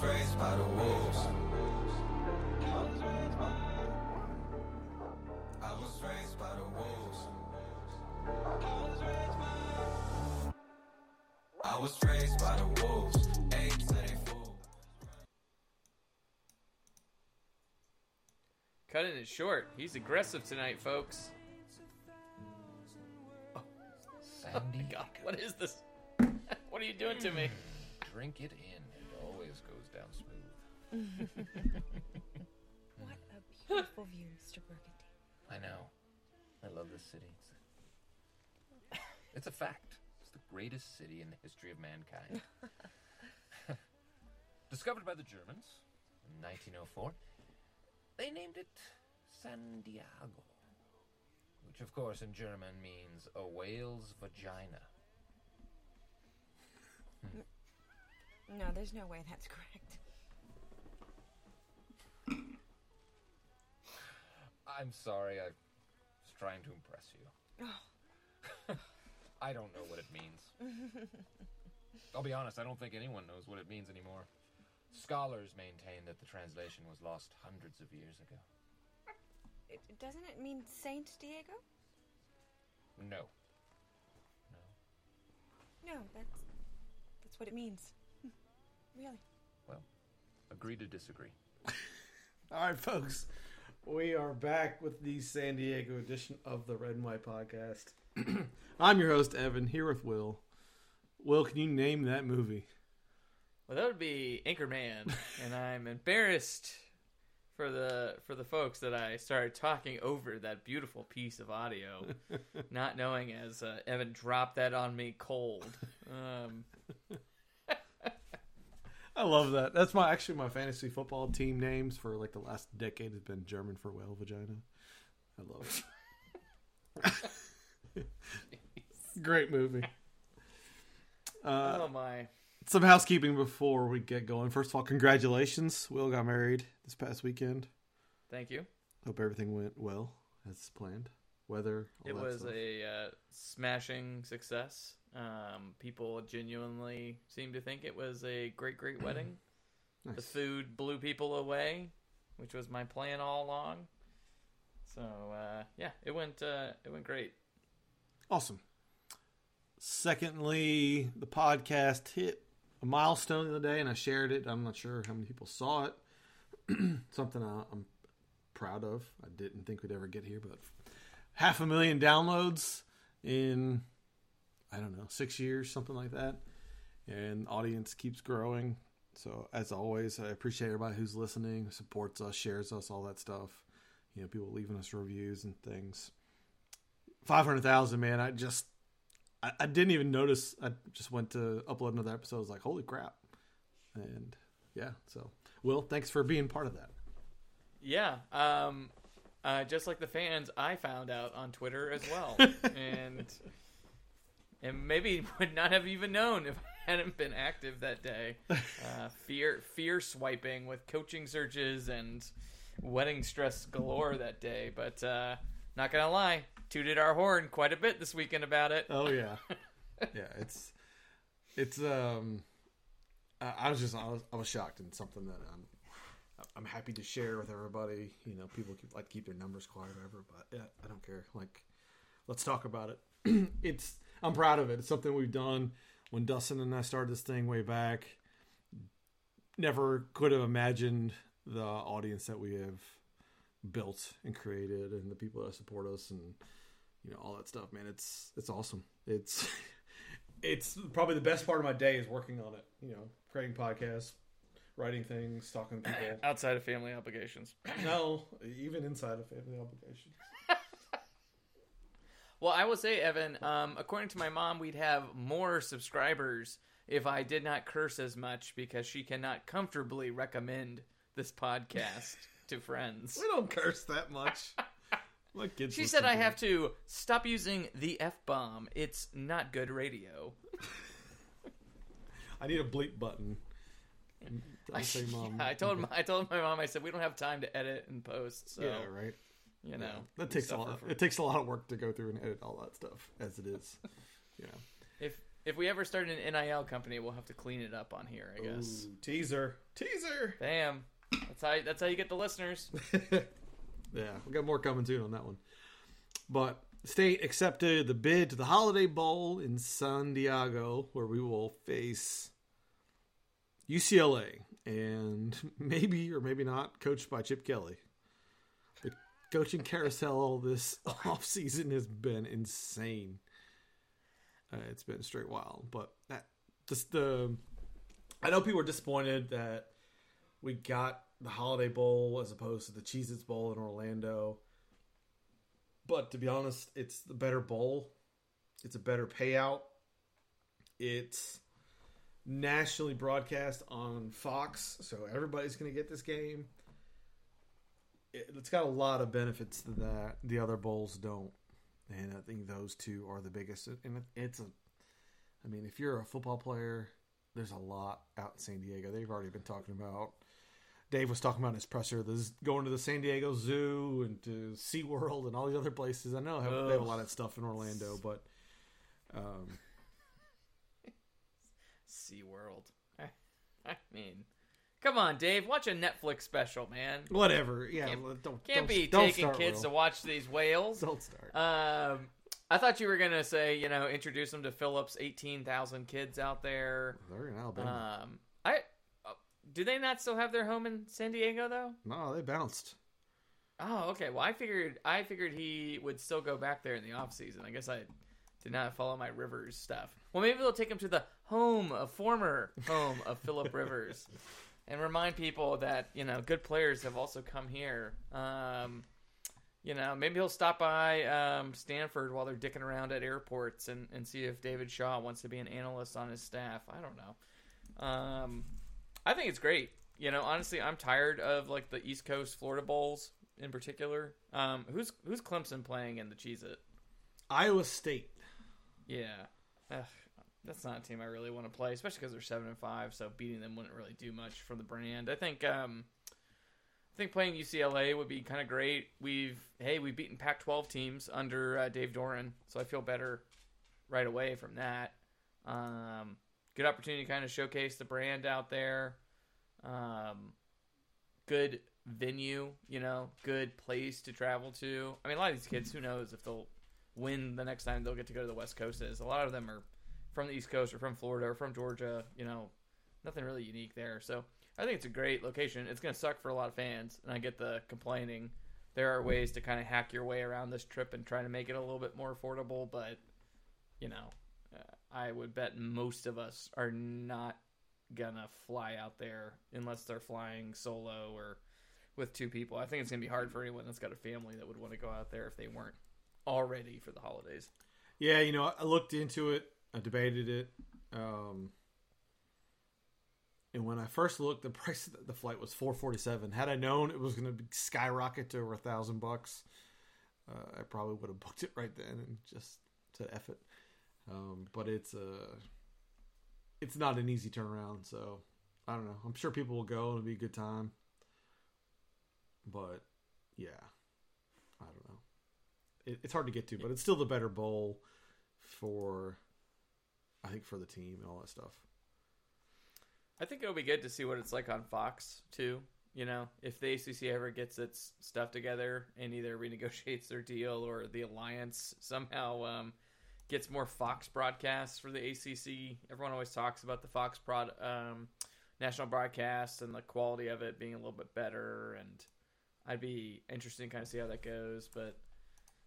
was raised by the wolves. I was raised by the wolves. I was raised by the wolves. Eight to they fool. Cutting it short. He's aggressive tonight, folks. Sandy, God, what is this? what are you doing to me? drink it in. It always goes down smooth. What a beautiful view, Mr. Burgundy. I know. I love this city. It's a, it's a fact. It's the greatest city in the history of mankind. Discovered by the Germans in 1904, they named it San Diego, which, of course, in German means a whale's vagina. No, there's no way that's correct. I'm sorry, I was trying to impress you. Oh. I don't know what it means. I'll be honest, I don't think anyone knows what it means anymore. Scholars maintain that the translation was lost hundreds of years ago. It, doesn't it mean Saint Diego? No. No. No, that's that's what it means. Really. Well, agree to disagree. All right, folks, we are back with the San Diego edition of the Red and White Podcast. I'm your host Evan, here with Will. Will, can you name that movie? Well, that would be Anchorman, and I'm embarrassed for the for the folks that I started talking over that beautiful piece of audio, not knowing as uh, Evan dropped that on me cold. Um, I love that. That's my actually my fantasy football team names for like the last decade has been German for whale vagina. I love it. Great movie. Uh, oh my! some housekeeping before we get going. First of all, congratulations. Will got married this past weekend. Thank you. Hope everything went well as planned. Weather. It was stuff. a uh, smashing success. Um, people genuinely seemed to think it was a great, great wedding. The food blew people away, which was my plan all along. So uh, yeah, it went uh, it went great. Awesome. Secondly, the podcast hit a milestone the other day, and I shared it. I'm not sure how many people saw it. Something I, I'm proud of. I didn't think we'd ever get here, but half a million downloads in I don't know six years, something like that, and audience keeps growing. So as always, I appreciate everybody who's listening, supports us, shares us, all that stuff. You know, people leaving us reviews and things. Five hundred thousand, man! I just I, I didn't even notice. I just went to upload another episode. I was like, holy crap! And yeah, so Will, thanks for being part of that. Yeah. Um, uh, just like the fans, I found out on Twitter as well, and and maybe would not have even known if I hadn't been active that day. Uh, fear fear swiping with coaching searches and wedding stress galore that day. But uh, not gonna lie, tooted our horn quite a bit this weekend about it. Oh yeah, yeah. It's it's um. I was just I was, I was shocked and something that I'm I'm happy to share with everybody. You know, people keep, like to keep their numbers quiet, or whatever. But yeah, I don't care. Like, let's talk about it. it's I'm proud of it. It's something we've done. When Dustin and I started this thing way back, never could have imagined the audience that we have built and created, and the people that support us, and you know all that stuff. Man, it's it's awesome. It's it's probably the best part of my day is working on it. You know, creating podcasts, writing things, talking to people. Outside of family obligations. no, even inside of family obligations. Well, I will say, Evan, um, according to my mom, we'd have more subscribers if I did not curse as much because she cannot comfortably recommend this podcast to friends. We don't curse that much. Kids. She said I have to stop using the F bomb. It's not good radio. I need a bleep button. I say, mom. I told my, I told my mom I said we don't have time to edit and post, so Yeah, right. You know That takes a lot. for- It takes a lot of work to go through and edit all that stuff as it is. Yeah. if if we ever start an NIL company, we'll have to clean it up on here. I guess. Ooh, teaser, teaser. Bam. That's how that's how you get the listeners. yeah, we got more coming soon on that one. But state accepted the bid to the Holiday Bowl in San Diego, where we will face UCLA and maybe or maybe not coached by Chip Kelly. Coaching carousel this off season has been insane. Uh, it's been straight wild, but that just the I know people are disappointed that we got the Holiday Bowl as opposed to the Cheez Its Bowl in Orlando. But to be honest, it's the better bowl. It's a better payout. It's nationally broadcast on Fox, so everybody's going to get this game. It, it's got a lot of benefits that the other bowls don't, and I think those two are the biggest. And it's a, I mean, if you're a football player, there's a lot out in San Diego. They've already been talking about. Dave was talking about his presser, this going to the San Diego Zoo and to SeaWorld and all these other places. I know have, they have a lot of stuff in Orlando, but um, SeaWorld. I mean, come on, Dave. Watch a Netflix special, man. whatever. Yeah, Can't- well, don't Can't don't, be don't taking kids Will. to watch these whales. Don't start. Um, I thought you were gonna say, you know, introduce them to Philip's eighteen thousand kids out there. They're in Alabama. Um, I uh, do they not still have their home in San Diego though? no, they bounced. Oh, okay. Well, I figured I figured he would still go back there in the off season. I guess I did not follow my Rivers stuff. Well, maybe they'll take him to the home, a former home of Philip Rivers, and remind people that you know good players have also come here. Um, you know, maybe he'll stop by um, Stanford while they're dicking around at airports and, and see if David Shaw wants to be an analyst on his staff. I don't know. Um, I think it's great. You know, honestly, I'm tired of like the East Coast Florida bowls in particular. Um, who's who's Clemson playing in the Cheez It? Iowa State. Yeah, Ugh, that's not a team I really want to play, especially because they're seven and five. So beating them wouldn't really do much for the brand. I think um, I think playing UCLA would be kind of great. We've hey we've beaten Pac-12 teams under uh, Dave Doeren, so I feel better right away from that. Um, good opportunity to kind of showcase the brand out there. Um, good venue, you know, good place to travel to. I mean, a lot of these kids, who knows if they'll win the next time they'll get to go to the West Coast is. A lot of them are from the East Coast or from Florida or from Georgia, you know, nothing really unique there. So I think it's a great location. It's going to suck for a lot of fans, and I get the complaining. There are ways to kind of hack your way around this trip and try to make it a little bit more affordable, but, you know, uh, I would bet most of us are not gonna fly out there unless they're flying solo or with two people. I think it's gonna be hard for anyone that's got a family that would want to go out there if they weren't already for the holidays. Yeah, you know, I looked into it. I debated it. Um, and when I first looked, the price of the flight was four forty seven. Had I known it was going to skyrocket to over a thousand bucks, uh, I probably would have booked it right then and just to F it. Um, but it's uh, it's not an easy turnaround. So I don't know. I'm sure people will go it'll be a good time. But yeah, I don't know. It, it's hard to get to, but it's still the better bowl for, I think, for the team and all that stuff. I think it'll be good to see what it's like on Fox too. You know, if the ACC ever gets its stuff together and either renegotiates their deal or the alliance somehow um, gets more Fox broadcasts for the ACC. Everyone always talks about the Fox prod, um, national broadcast and the quality of it being a little bit better, and I'd be interested to kind of see how that goes. But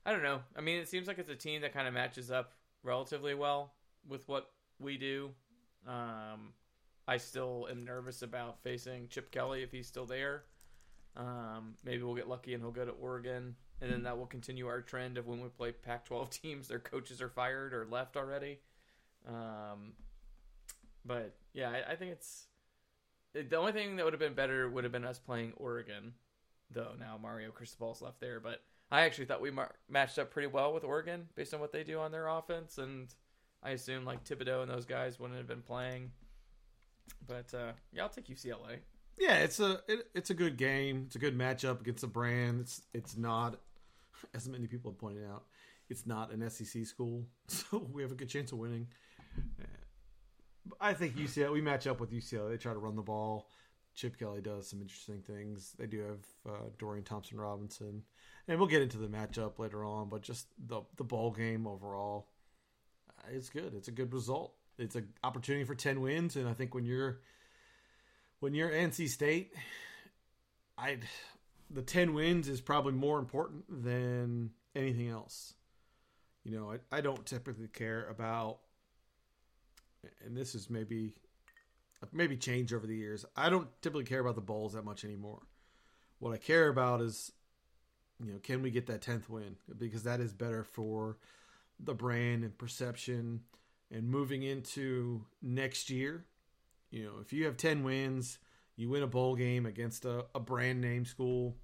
I don't know. I mean, it seems like it's a team that kind of matches up relatively well with what we do. Um, I still am nervous about facing Chip Kelly if he's still there. Um, maybe we'll get lucky and he'll go to Oregon, and then that will continue our trend of when we play Pac-12 teams, their coaches are fired or left already. Um, but yeah, I, I think it's the only thing that would have been better would have been us playing Oregon, though. Now Mario Cristobal's left there, but I actually thought we mar- matched up pretty well with Oregon based on what they do on their offense, and I assume like Thibodeaux and those guys wouldn't have been playing. But uh, yeah, I'll take UCLA. Yeah, it's a it, it's a good game. It's a good matchup against a brand. It's it's not, as many people have pointed out, it's not an SEC school, so we have a good chance of winning. I think UCLA. We match up with UCLA. They try to run the ball. Chip Kelly does some interesting things. They do have uh, Dorian Thompson Robinson, and we'll get into the matchup later on. But just the the ball game overall, it's good. It's a good result. It's an opportunity for ten wins, and I think when you're when you're NC State, I the ten wins is probably more important than anything else. You know, I, I don't typically care about, and this is maybe maybe changed over the years. I don't typically care about the bowls that much anymore. What I care about is, you know, can we get that tenth win because that is better for the brand and perception and moving into next year. You know, if you have ten wins, you win a bowl game against a, a brand name school.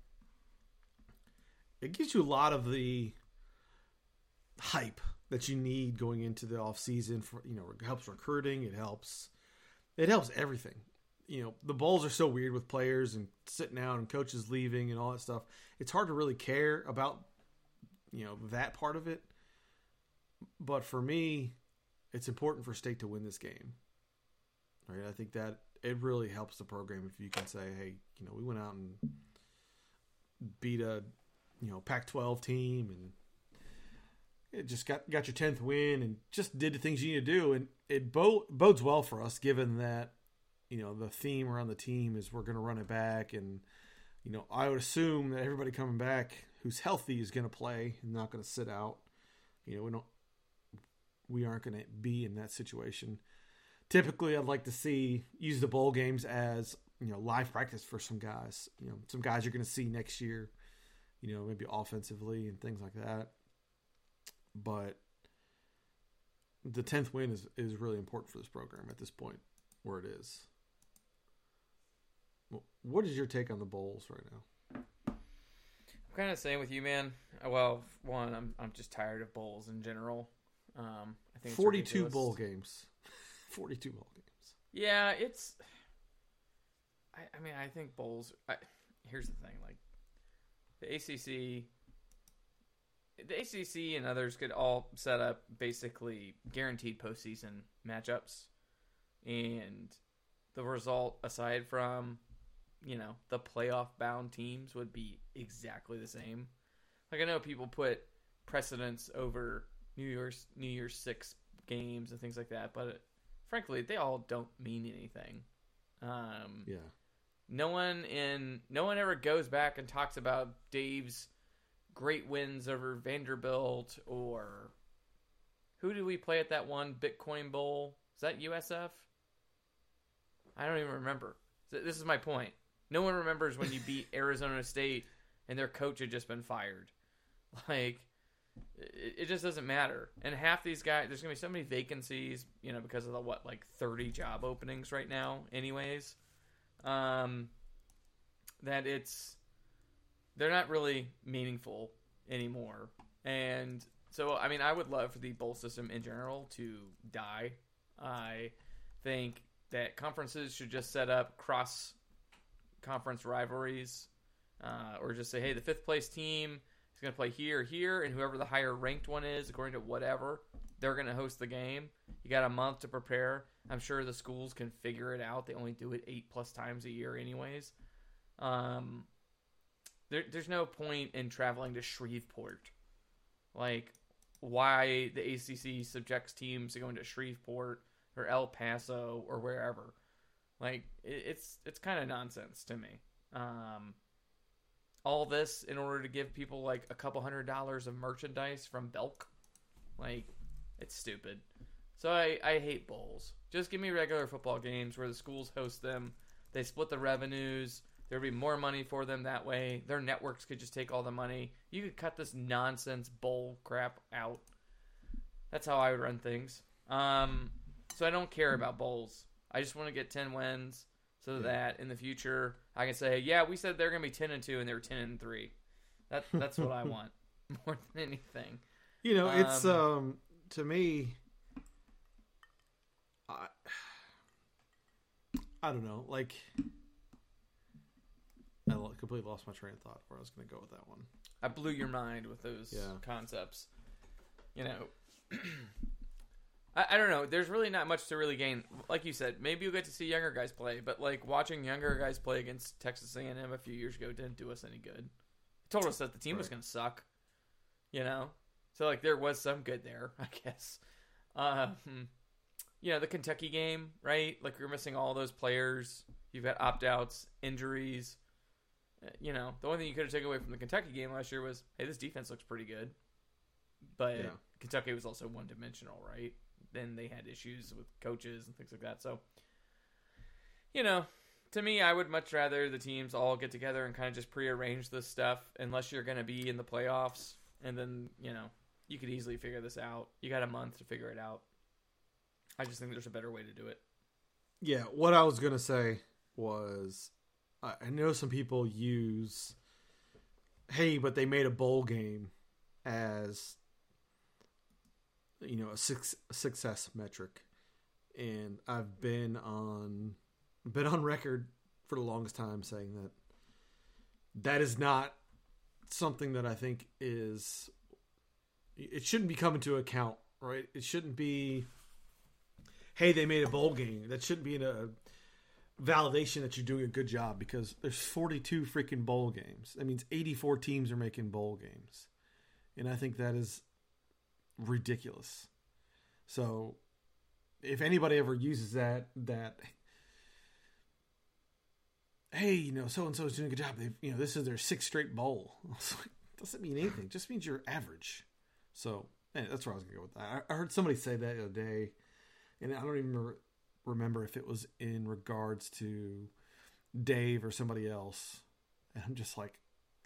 It gives you a lot of the hype that you need going into the off season for you know it helps recruiting it helps it helps everything you know the bowls are so weird with players and sitting out and coaches leaving and all that stuff it's hard to really care about you know that part of it but for me it's important for state to win this game. Right? I think that it really helps the program if you can say hey you know we went out and beat a you know pac 12 team and it just got got your tenth win and just did the things you need to do, and it bo- bodes well for us given that you know the theme around the team is we're going to run it back, and you know I would assume that everybody coming back who's healthy is going to play and not going to sit out. You know we don't we aren't going to be in that situation. Typically, I'd like to see use the bowl games as you know live practice for some guys. You know some guys you're going to see next year. You know maybe offensively and things like that but the tenth win is is really important for this program at this point where it is. What is your take on the bowls right now? I'm kind of the same with you, man. Well, one, I'm I'm just tired of bowls in general. Um, I think Forty-two ridiculous. bowl games. Forty-two bowl games. Yeah, it's. I, I mean, I think bowls. I, here's the thing: like the ACC, the ACC and others could all set up basically guaranteed postseason matchups, and the result, aside from you know the playoff bound teams, would be exactly the same. Like I know people put precedence over New Year's New Year's Six games and things like that, but frankly, they all don't mean anything. Um, Yeah. no one in no one ever goes back and talks about Dave's great wins over Vanderbilt or who did we play at that one Bitcoin Bowl? Is that USF? I don't even remember. This is my point. No one remembers when you beat Arizona State and their coach had just been fired. Like it, it just doesn't matter. And half these guys, there's gonna be so many vacancies, you know, because of the what like 30 job openings right now, anyways. Um, that it's they're not really meaningful anymore. And so, I mean, I would love for the bowl system in general to die. I think that conferences should just set up cross conference rivalries, uh, or just say, hey, the fifth place team is going to play here, here, and whoever the higher ranked one is, according to whatever, they're going to host the game. You got a month to prepare. I'm sure the schools can figure it out. They only do it eight plus times a year, anyways. Um, there, there's no point in traveling to Shreveport. Like, why the ACC subjects teams to going to Shreveport or El Paso or wherever. Like, it, it's it's kind of nonsense to me. Um, all this in order to give people like a couple hundred dollars of merchandise from Belk. Like, it's stupid. So I, I hate bowls. Just give me regular football games where the schools host them. They split the revenues. There'd be more money for them that way. Their networks could just take all the money. You could cut this nonsense bowl crap out. That's how I would run things. Um, so I don't care about bowls. I just want to get ten wins so that in the future I can say, yeah, we said they're gonna be ten and two and they were ten and three. That that's what I want more than anything. You know, it's Um, um to me. I I don't know, like I completely lost my train of thought where I was going to go with that one. I blew your mind with those Yeah. concepts. You know, I, I don't know. There's really not much to really gain. Like you said, maybe you'll get to see younger guys play, but like watching younger guys play against Texas A&M a few years ago didn't do us any good. It told us that the team was going to suck. You know, so like there was some good there, I guess. Um, you know, the Kentucky game, right? Like you're missing all those players. You've got opt outs, injuries. Uh, You know, the only thing you could have taken away from the Kentucky game last year was, hey, this defense looks pretty good. But Yeah. Kentucky was also one dimensional, right? Then they had issues with coaches and things like that. So, you know, to me, I would much rather the teams all get together and kind of just prearrange this stuff, unless you're going to be in the playoffs. And then, you know, you could easily figure this out. You got a month to figure it out. I just think there's a better way to do it. Yeah, what I was gonna say was, I know some people use, hey, but they made a bowl game as, you know, a success metric, and I've been on, been on record for the longest time saying that that is not something that I think is, it shouldn't be coming to account, right? It shouldn't be hey, they made a bowl game. That shouldn't be a validation that you're doing a good job because there's 42 freaking bowl games. That means 84 teams are making bowl games. And I think that is ridiculous. So if anybody ever uses that that hey, you know, so and so is doing a good job. They've you know, this is their sixth straight bowl. Doesn't mean anything. Just means you're average. So eh, that's where I was gonna go with that. I, I heard somebody say that the other day and I don't even remember, remember if it was in regards to Dave or somebody else. And I'm just like,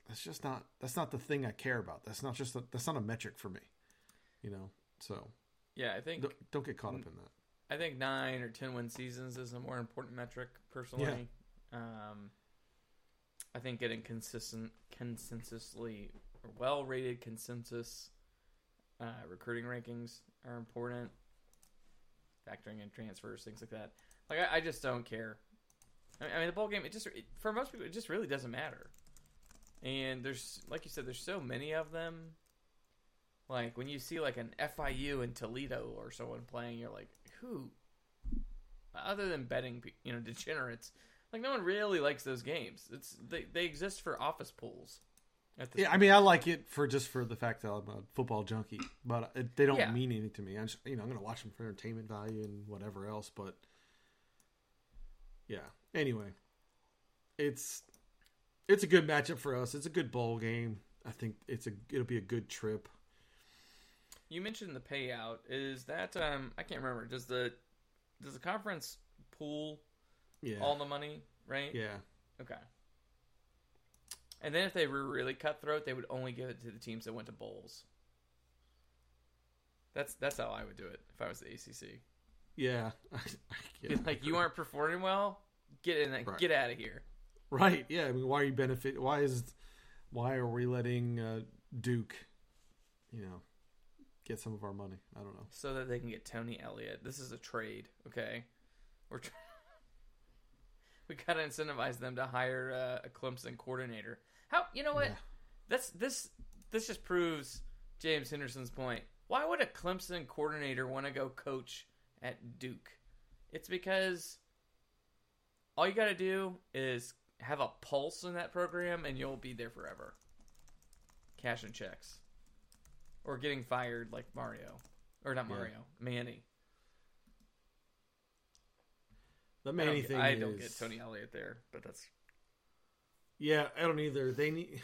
that's just not that's not the thing I care about. That's not just a, that's not a metric for me, you know. So Yeah, I think don't, don't get caught up in that. I think nine or ten win seasons is a more important metric personally. Um, I think getting consistent, consensusly well rated consensus uh, recruiting rankings are important. Factoring in transfers, things like that. Like I, I just don't care. I mean, I mean, the bowl game. It just it, for most people, it just really doesn't matter. And there's, like you said, there's so many of them. Like when you see like an FIU in Toledo or someone playing, you're like, who? Other than betting, you know, degenerates. Like no one really likes those games. It's they they exist for office pools. Yeah, I mean, I like it for just for the fact that I'm a football junkie, but it, they don't Yeah. mean anything to me. I'm just, you know, I'm going to watch them for entertainment value and whatever else. But yeah, anyway, it's it's a good matchup for us. It's a good bowl game. I think it's a it'll be a good trip. You mentioned the payout. Is that um I can't remember. Does the does the conference pool Yeah, all the money, right? yeah, Okay. And then if they were really cutthroat, they would only give it to the teams that went to bowls. That's that's how I would do it if I was the ACC. yeah. I, I get like you aren't performing well, get in, Right. get out of here. right? Yeah. I mean, why are you benefit? Why is why are we letting uh, Duke, you know, get some of our money? I don't know. so that they can get Tony Elliott. This is a trade, okay? We're tr- we gotta incentivize them to hire uh, a Clemson coordinator. How you know what? Yeah. That's this this just proves James Henderson's point. Why would a Clemson coordinator want to go coach at Duke? It's because all you got to do is have a pulse in that program, and you'll be there forever. Cash and checks, or getting fired like Mario, or not Yeah. Mario, Manny. The I main thing I is, don't get Tony Elliott there, but that's Yeah, I don't either. They need,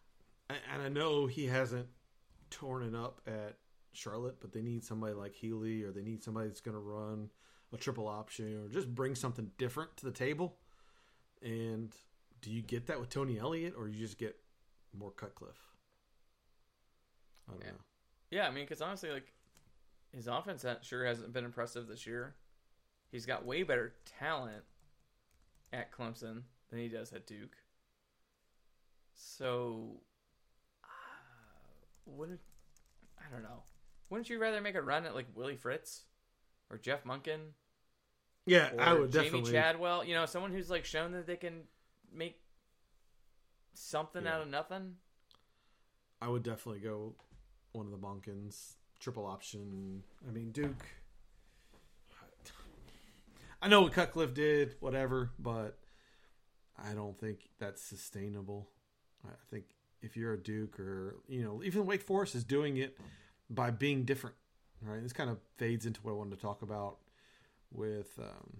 and I know he hasn't torn it up at Charlotte, but they need somebody like Healy, or they need somebody that's going to run a triple option, or just bring something different to the table. And do you get that with Tony Elliott, or you just get more Cutcliffe? I don't Yeah. know. Yeah, I mean, because honestly, like his offense sure hasn't been impressive this year. He's got way better talent at Clemson than he does at Duke. So, uh, wouldn't I don't know? Wouldn't you rather make a run at like Willie Fritz or Jeff Monken Yeah, or I would Jamey definitely. Chadwell? You know, someone who's like shown that they can make something Yeah. out of nothing. I would definitely go one of the Monken's triple option. I mean, Duke. I know what Cutcliffe did, whatever, but I don't think that's sustainable. I think if you're a Duke or you know even Wake Forest is doing it by being different, right? This kind of fades into what I wanted to talk about with um,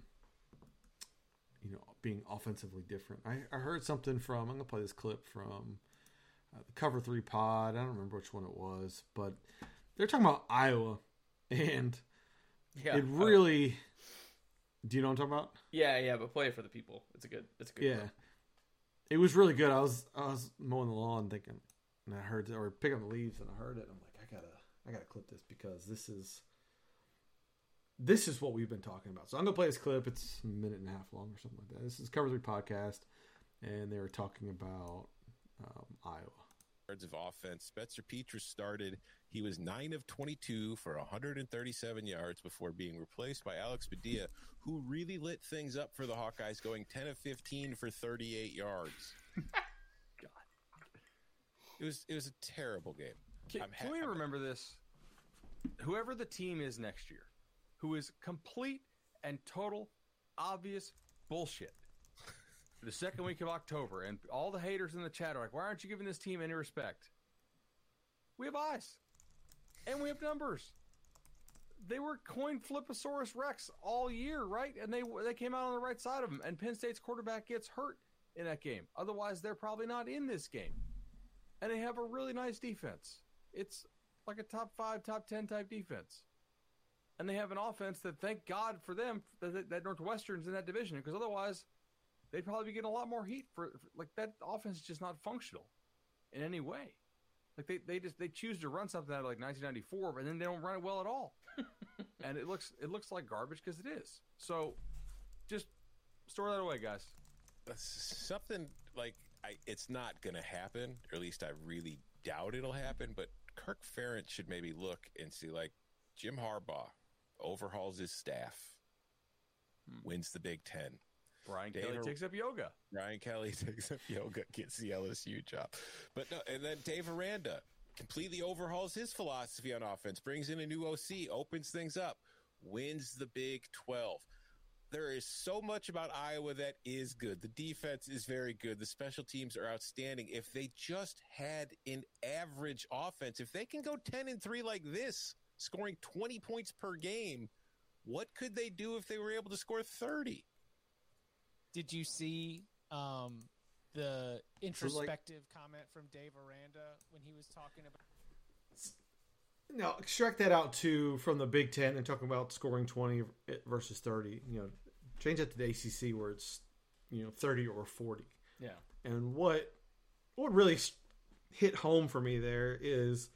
you know being offensively different. I, I heard something from I'm gonna play this clip from uh, the Cover Three Pod. I don't remember which one it was, but they're talking about Iowa, and Yeah, it really. Do you know what I'm talking about? yeah, yeah. But play it for the people. It's a good. It's a good. Yeah, clip. it was really good. I was I was mowing the lawn thinking, and I heard or picking the leaves, and I heard it. And I'm like, I gotta I gotta clip this because this is this is what we've been talking about. So I'm gonna play this clip. It's a minute and a half long or something like that. This is Cover Three podcast, and they were talking about um, Iowa. Yards of offense. Spencer Petras started. He was 9 of 22 for 137 yards before being replaced by Alex Padilla, who really lit things up for the Hawkeyes, going 10 of 15 for 38 yards. God. It was it was a terrible game. Can, I'm ha- can we I'm- remember this? Whoever the team is next year, who is complete and total obvious bullshit. The second week of October, and all the haters in the chat are like, "Why aren't you giving this team any respect?" We have eyes, and we have numbers. They were coin fliposaurus Rex all year, right? And they they came out on the right side of them. And Penn State's quarterback gets hurt in that game. Otherwise, they're probably not in this game and they have a really nice defense. It's like a top five, top ten type defense, and they have an offense that, thank God for them, that, that Northwestern's in that division, because otherwise, they'd probably be getting a lot more heat for, for- like that offense is just not functional in any way. Like they, they just they choose to run something out of like 1994, but then they don't run it well at all, and it looks it looks like garbage because it is. So, just store that away, guys. something like I, it's not going to happen, or at least I really doubt it'll happen. But Kirk Ferentz should maybe look and see like Jim Harbaugh overhauls his staff, hmm. wins the Big Ten. Brian Dave, Kelly takes up yoga. Brian Kelly takes up yoga, gets the LSU job. But no, and then Dave Aranda completely overhauls his philosophy on offense, brings in a new OC, opens things up, wins the Big 12. There is so much about Iowa that is good. The defense is very good. The special teams are outstanding. If they just had an average offense, if they can go 10 and 3 like this, scoring 20 points per game, what could they do if they were able to score 30? Did you see um, the So, like- introspective comment from Dave Aranda when he was talking about? Now extract that out to from the Big Ten and talking about scoring twenty versus thirty. You know, change that to the ACC where it's you know thirty or forty. Yeah. And what what really hit home for me there is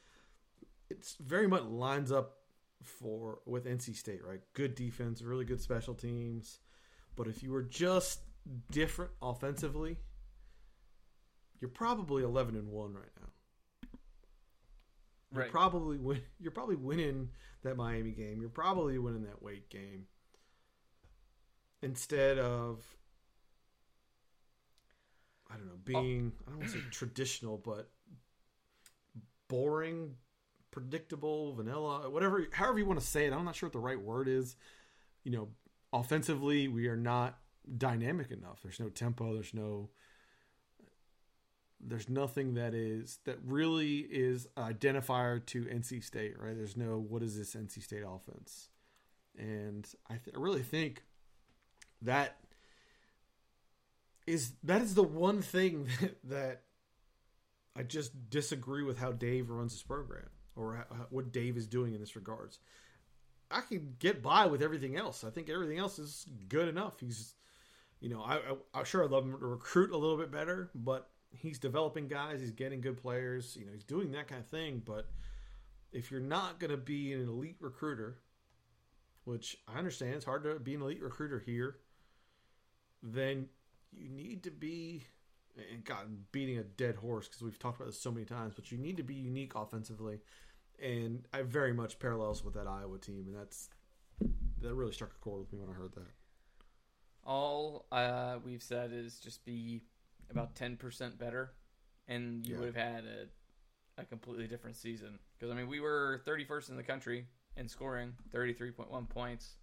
it's very much lines up for with NC State, right? Good defense, really good special teams. But if you were just different offensively, you're probably 11 and 1 right now. You're Right. probably win, you're probably winning that Miami game. You're probably winning that Wake game. Instead of I don't know, oh. being I don't want to say traditional, but boring, predictable, vanilla, whatever however you want to say it. I'm not sure what the right word is. You know, offensively, we are not dynamic enough. There's no tempo, there's no there's nothing that is that really is identifier to NC State, right? There's no what is this NC State offense, and I, th- I really think that is that is the one thing that, that I just disagree with how Dave runs his program or how, what Dave is doing in this regards. I can get by with everything else. I think everything else is good enough. He's, you know, I, I I'm sure I'd love him to recruit a little bit better, but he's developing guys. He's getting good players. You know, he's doing that kind of thing. But if you're not going to be an elite recruiter, which I understand it's hard to be an elite recruiter here, then you need to be. And God, beating a dead horse because we've talked about this so many times, but you need to be unique offensively, and I very much parallels with that Iowa team, and that's that really struck a chord with me when I heard that. All uh, we've said is just be about ten percent better, and you Yeah. would have had a, a completely different season. Because I mean, we were thirty first in the country in scoring, thirty three point one points.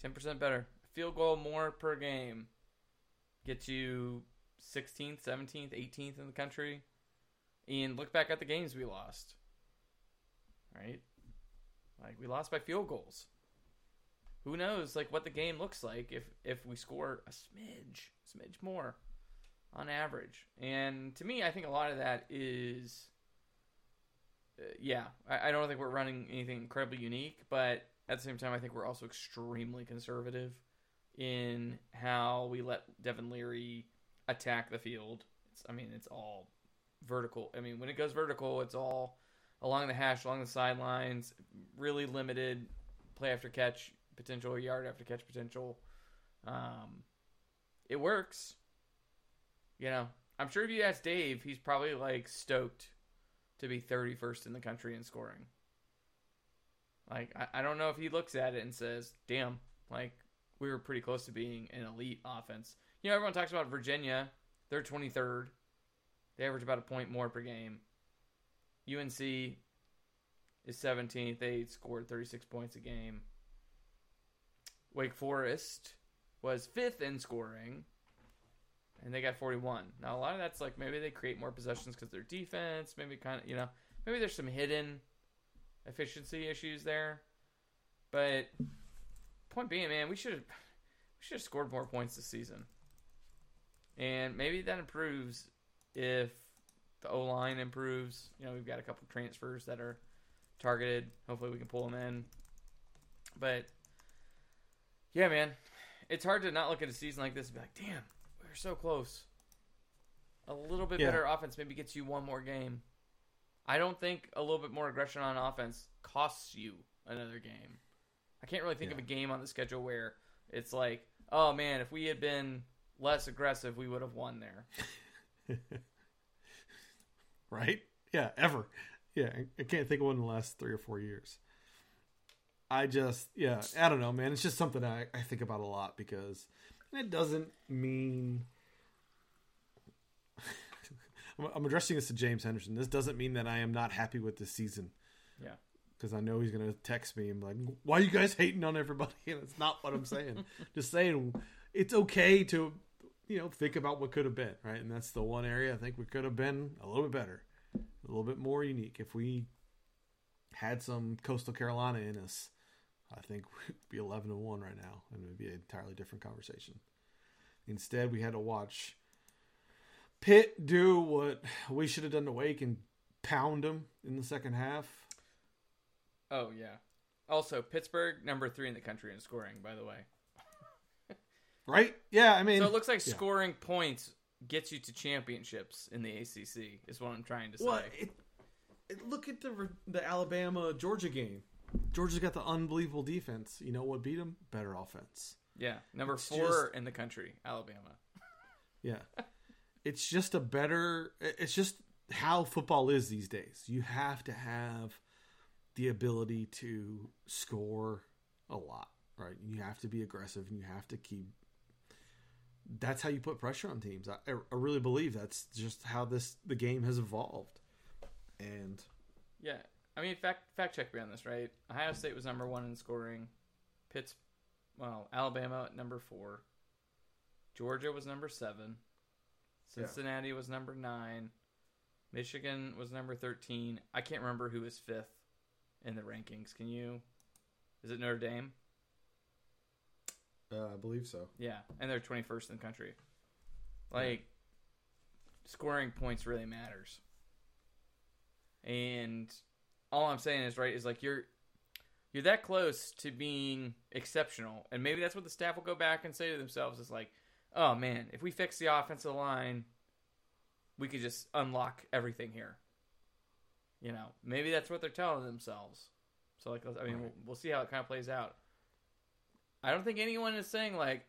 Ten percent better. field goal more per game gets you 16th, 17th, 18th in the country. And look back at the games we lost. Right? Like we lost by field goals. Who knows like what the game looks like if if we score a smidge, smidge more on average. And to me, I think a lot of that is uh, yeah, I, I don't think we're running anything incredibly unique, but at the same time, I think we're also extremely conservative in how we let Devin Leary attack the field. It's, I mean, it's all vertical. I mean, when it goes vertical, it's all along the hash, along the sidelines, really limited play after catch potential, yard after catch potential. Um, it works. You know, I'm sure if you ask Dave, he's probably like stoked to be 31st in the country in scoring. Like, I, I don't know if he looks at it and says, damn, like, we were pretty close to being an elite offense. You know, everyone talks about Virginia. They're 23rd. They average about a point more per game. UNC is 17th. They scored 36 points a game. Wake Forest was fifth in scoring, and they got 41. Now, a lot of that's like maybe they create more possessions because their defense, maybe kind of, you know, maybe there's some hidden efficiency issues there. But point being, man, we should have we should have scored more points this season. And maybe that improves if the O line improves. You know, we've got a couple transfers that are targeted. Hopefully, we can pull them in. But yeah, man, it's hard to not look at a season like this and be like, "Damn, we were so close." A little bit Yeah. better offense maybe gets you one more game. I don't think a little bit more aggression on offense costs you another game. I can't really think of a game on the schedule where it's like, oh man, if we had been less aggressive, we would have won there. right? Yeah, ever. Yeah, I- can't think of one in the last three or four years. I just, yeah, I don't know, man. It's just something I, I think about a lot because it doesn't mean. I'm- I'm addressing this to James Henderson. This doesn't mean that I am not happy with this season. Yeah. Because I know he's going to text me and be like, why are you guys hating on everybody? And it's not what I'm saying. just saying it's okay to, you know, think about what could have been, right? And that's the one area I think we could have been a little bit better, a little bit more unique. If we had some Coastal Carolina in us, I think we'd be 11 to 1 right now, and it would be an entirely different conversation. Instead, we had to watch Pitt do what we should have done to Wake and pound them in the second half. Oh yeah. Also, Pittsburgh number three in the country in scoring. By the way, Right? Yeah, I mean, so it looks like yeah. scoring points gets you to championships in the ACC. Is what I'm trying to say. Well, it, it, look at the the Alabama Georgia game. Georgia's got the unbelievable defense. You know what beat them? Better offense. yeah, number it's four just- in the country, Alabama. Yeah, it's just a better. It's just how football is these days. You have to have the ability to score a lot, right? You have to be aggressive, and you have to keep. That's how you put pressure on teams. I, I really believe that's just how this the game has evolved, and Yeah, I mean, fact fact check me on this, right? Ohio State was number one in scoring. Pitts, well, Alabama at number four. Georgia was number seven. Yeah. Cincinnati was number nine. Michigan was number thirteen. I can't remember who was fifth in the rankings. Can you? Is it Notre Dame? Uh, I believe so. Yeah, and they're twenty first in the country. Like, scoring points really matters. And all I'm saying is right is like you're you're that close to being exceptional, and maybe that's what the staff will go back and say to themselves is like, oh man, if we fix the offensive line, we could just unlock everything here. You know, maybe that's what they're telling themselves. So like, I mean, we'll, we'll see how it kind of plays out. I don't think anyone is saying like,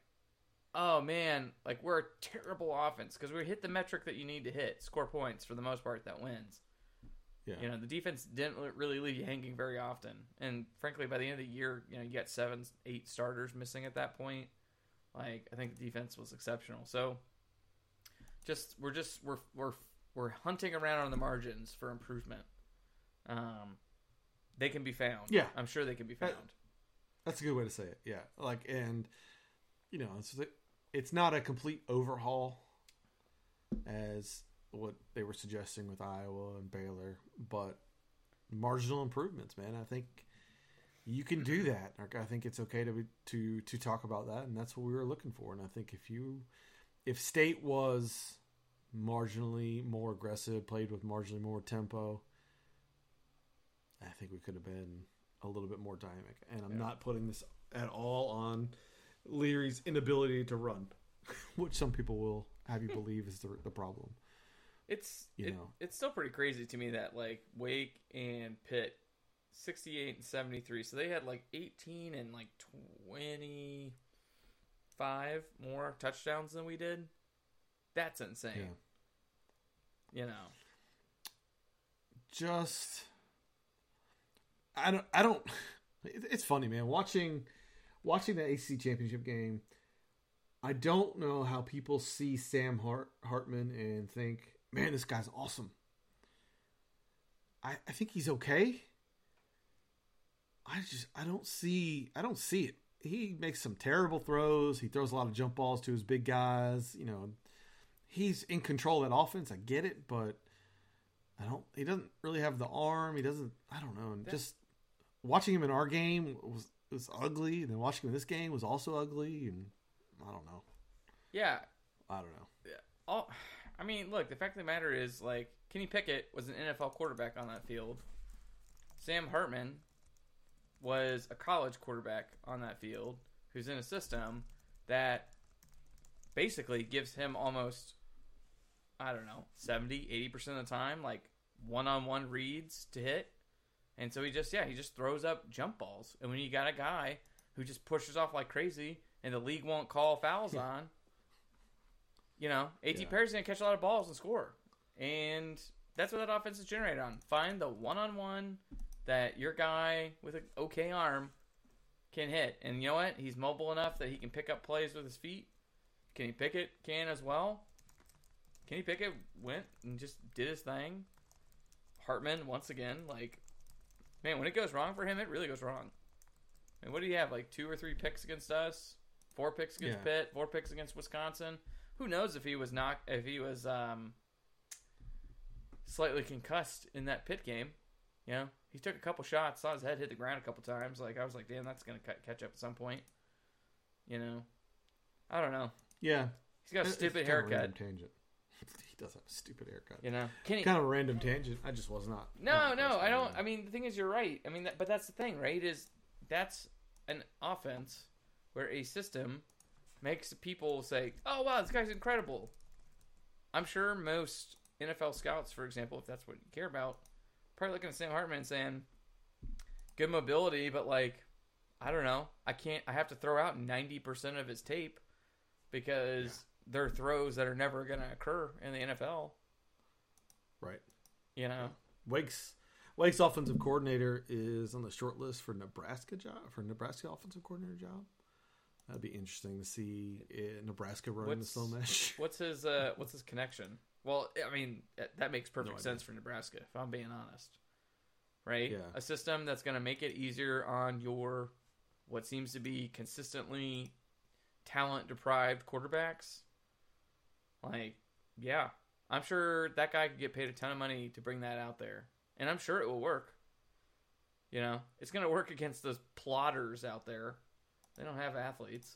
oh man, like we're a terrible offense because we hit the metric that you need to hit, score points for the most part that wins. Yeah. You know, the defense didn't really leave you hanging very often, and frankly, by the end of the year, you know, you got seven, eight starters missing at that point. Like, I think the defense was exceptional. So, just we're just we're we're we're hunting around on the margins for improvement. Um, they can be found. Yeah. I'm sure they can be found. That's a good way to say it. Yeah. Like and you know, it's it's not a complete overhaul as what they were suggesting with Iowa and Baylor, but marginal improvements, man. I think you can do that. I think it's okay to be, to to talk about that, and that's what we were looking for. And I think if you if State was marginally more aggressive, played with marginally more tempo, I think we could have been a little bit more dynamic. And I'm not putting this at all on Leary's inability to run, which some people will have you hmm. believe is the, the problem. It's You it- know. it's still pretty crazy to me that like Wake and Pitt, sixty eight and seventy three. So they had like eighteen and like twenty five more touchdowns than we did. That's insane. Yeah. You know. just I don't I don't it's funny man watching watching the ACC championship game I don't know how people see Sam Hart, Hartman and think man this guy's awesome I I think he's okay I just I don't see I don't see it he makes some terrible throws he throws a lot of jump balls to his big guys you know he's in control of that offense I get it but I don't. He doesn't really have the arm. He doesn't. I don't know. And just watching him in our game was was ugly, and then watching him in this game was also ugly. And I don't know. Yeah. I don't know. Yeah. All, I mean, look. The fact of the matter is, like, Kenny Pickett was an NFL quarterback on that field. Sam Hartman was a college quarterback on that field, who's in a system that basically gives him almost, I don't know, 70, 80% of the time, like one on one reads to hit. And so he just, yeah, he just throws up jump balls. And when you got a guy who just pushes off like crazy and the league won't call fouls on, you know, AT Yeah. Perry's going to catch a lot of balls and score. And that's what that offense is generated on. Find the one on one that your guy with an okay arm can hit. And you know what? He's mobile enough that he can pick up plays with his feet. Can he pick it? can as well. Kenny Pickett went and just did his thing. Hartman, once again, like, man, when it goes wrong for him, it really goes wrong. And what do you have? Like two or three picks against us, four picks against Yeah. Pitt, four picks against Wisconsin. Who knows if he was not if he was um, slightly concussed in that Pitt game? You know, he took a couple shots, saw his head hit the ground a couple times. Like I was like, damn, that's gonna ca- catch up at some point. You know, I don't know. Yeah, He's got a stupid kind of a haircut. tangent. he does have a stupid haircut. You know, Kenny. Kind of a random tangent. I just was not. No, not no, I don't. I mean, the thing is, you're right. I mean, that, but that's the thing, right? Is that's an offense where a system makes people say, "Oh, wow, this guy's incredible." I'm sure most NFL scouts, for example, if that's what you care about, probably looking at Sam Hartman saying, "Good mobility, but like, I don't know. I can't. I have to throw out 90 percent of his tape because they're throws that are never going to occur in the NFL." right. You know. Wake's Wake's offensive coordinator is on the short list for Nebraska job for Nebraska offensive coordinator job. That'd be interesting to see uh, Nebraska running What's- the slow mesh. What's his uh what's his connection? Well, I mean that- that makes perfect No sense for Nebraska if I'm being honest. Right? Yeah. A system that's going to make it easier on your what seems to be consistently talent deprived quarterbacks. Like, yeah. I'm sure that guy could get paid a ton of money to bring that out there. And I'm sure it will work. You know, it's going to work against those plotters out there. They don't have athletes.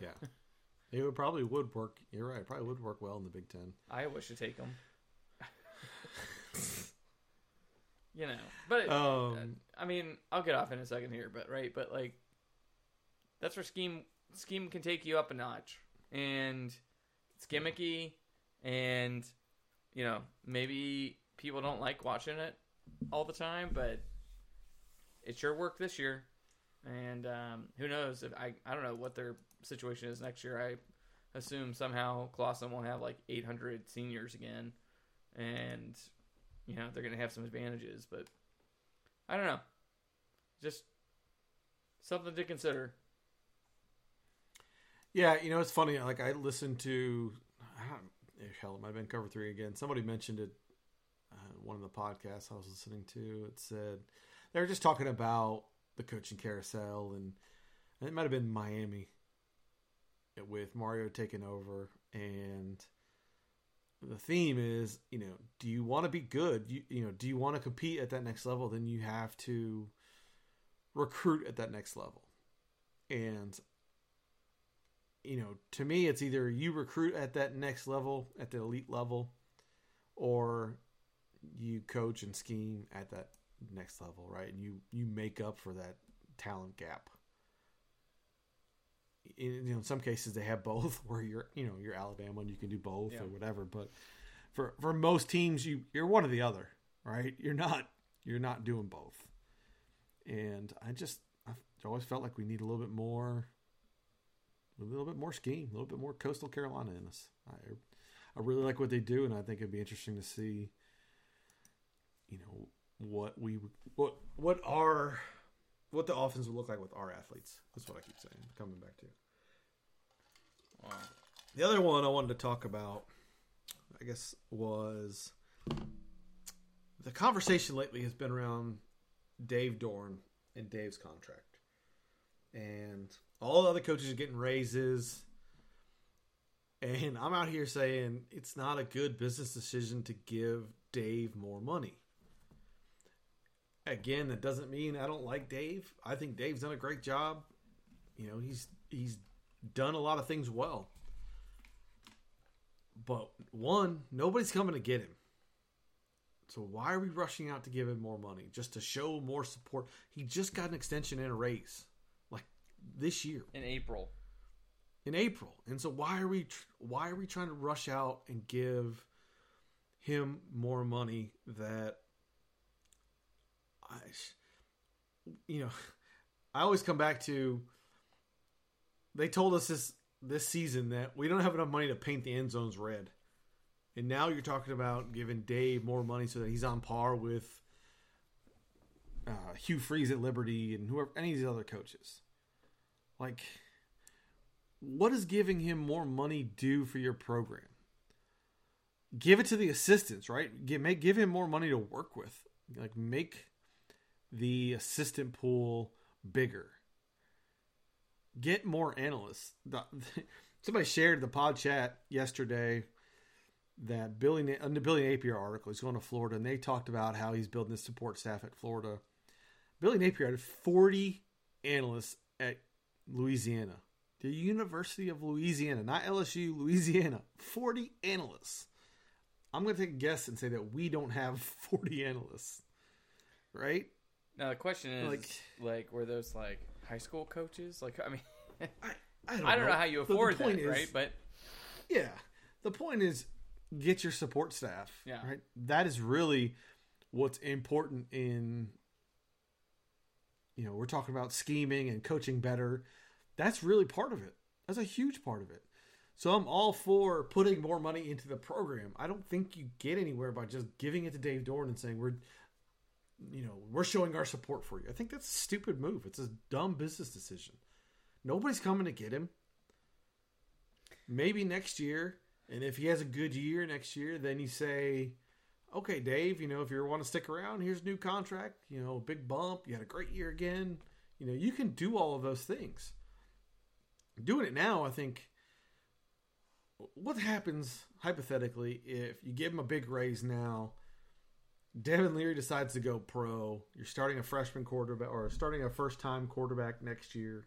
Yeah, it would probably would work. You're right. Probably would work well in the Big Ten. Iowa should take them. you know, but Um, I mean, I'll get off in a second here, but right, but like that's where scheme scheme can take you up a notch, and it's gimmicky, and you know maybe people don't like watching it all the time, but it sure worked this year, and um, who knows if I I don't know what their situation is next year. I assume somehow Clawson will have like 800 seniors again, and you know they're to have some advantages, but I don't know. Just something to consider. Yeah, you know it's funny. Like I listened to, don't, hell, it might have been Cover Three again. Somebody mentioned it. Uh, one of the podcasts I was listening to. It said they were just talking about the coaching carousel, and, and it might have been Miami. with Mario taking over, and the theme is, you know, do you want to be good? You, you know, do you want to compete at that next level? Then you have to recruit at that next level, and you know, to me, it's either you recruit at that next level, at the elite level, or you coach and scheme at that next level, right? And you you make up for that talent gap. In, you know, in some cases they have both, where you're you know you're Alabama and you can do both Yeah. or whatever. But for for most teams, you you're one or the other, right? You're not you're not doing both. And I just I always felt like we need a little bit more, a little bit more scheme, a little bit more coastal Carolina in us. I I really like what they do, and I think it'd be interesting to see, you know, what we what what our what the offense would look like with our athletes. That's what I keep saying. Coming back to Wow. the other one I wanted to talk about, I guess, was the conversation lately has been around Dave Doeren and Dave's contract, and all the other coaches are getting raises. And I'm out here saying it's not a good business decision to give Dave more money. Again, that doesn't mean I don't like Dave. I think Dave's done a great job. You know, he's he's done a lot of things well. But one, nobody's coming to get him. So why are we rushing out to give him more money just to show more support? He just got an extension and a raise this year In April. in April. And so why are we tr- why are we trying to rush out and give him more money that I you know I always come back to they told us this this season that we don't have enough money to paint the end zones red. And now you're talking about giving Dave more money so that he's on par with uh, Hugh Freeze at Liberty and whoever any of these other coaches. Like what does giving him more money do for your program? Give it to the assistants, right? Give make give him more money to work with. Like make the assistant pool bigger. Get more analysts. The- Somebody shared the pod chat yesterday that Billy Na- uh, the Billy Napier article. He's going to Florida, and they talked about how he's building his support staff at Florida. Billy Napier had 40 analysts at Louisiana. The University of Louisiana, not LSU, Louisiana. 40 analysts. I'm going to take a guess and say that we don't have 40 analysts. Right? Now the question is, Like- like, were those like high school coaches? Like, I mean, I, I don't, I don't know how you afford that, is- right? But Yeah. The point is get your support staff. Yeah. Right. That is really what's important in you know, we're talking about scheming and coaching better. That's really part of it. That's a huge part of it. So I'm all for putting more money into the program. I don't think you get anywhere by just giving it to Dave Doeren and saying we're you know, we're showing our support for you. I think that's a stupid move. It's a dumb business decision. Nobody's coming to get him. Maybe next year, and if he has a good year next year, then you say, "Okay, Dave, you know, if you want to stick around, here's a new contract. You know, a big bump. You had a great year again. You know, you can do all of those things. Doing it now, I think. What happens hypothetically if you give him a big raise now? Devin Leary decides to go pro. You're starting a freshman quarterback or starting a first time quarterback next year.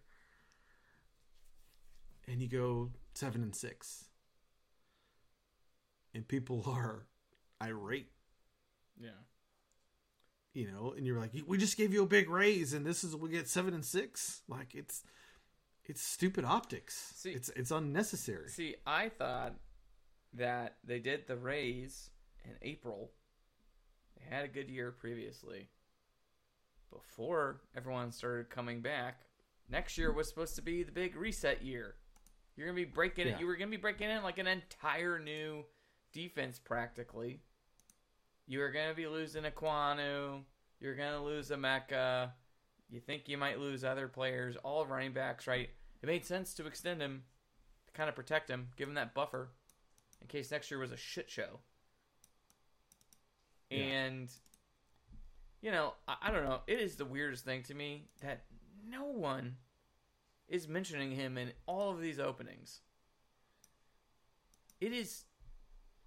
And you go seven and six. And people are irate, yeah, you know, and you're like, we just gave you a big raise and this is we get seven and six. Like it's it's stupid optics. See- it's it's unnecessary. See, I thought that they did the raise in April. They had a good year previously. Before everyone started coming back, next year was supposed to be the big reset year. You're gonna be breaking Yeah. it. You were gonna be breaking in like an entire new defense practically. You were gonna be losing Ekwonu. You're gonna lose Emeka. You think you might lose other players, all running backs, right? It made sense to extend him to kind of protect him, give him that buffer in case next year was a shit show. Yeah. And you know, I, I don't know. It is the weirdest thing to me that no one is mentioning him in all of these openings. It is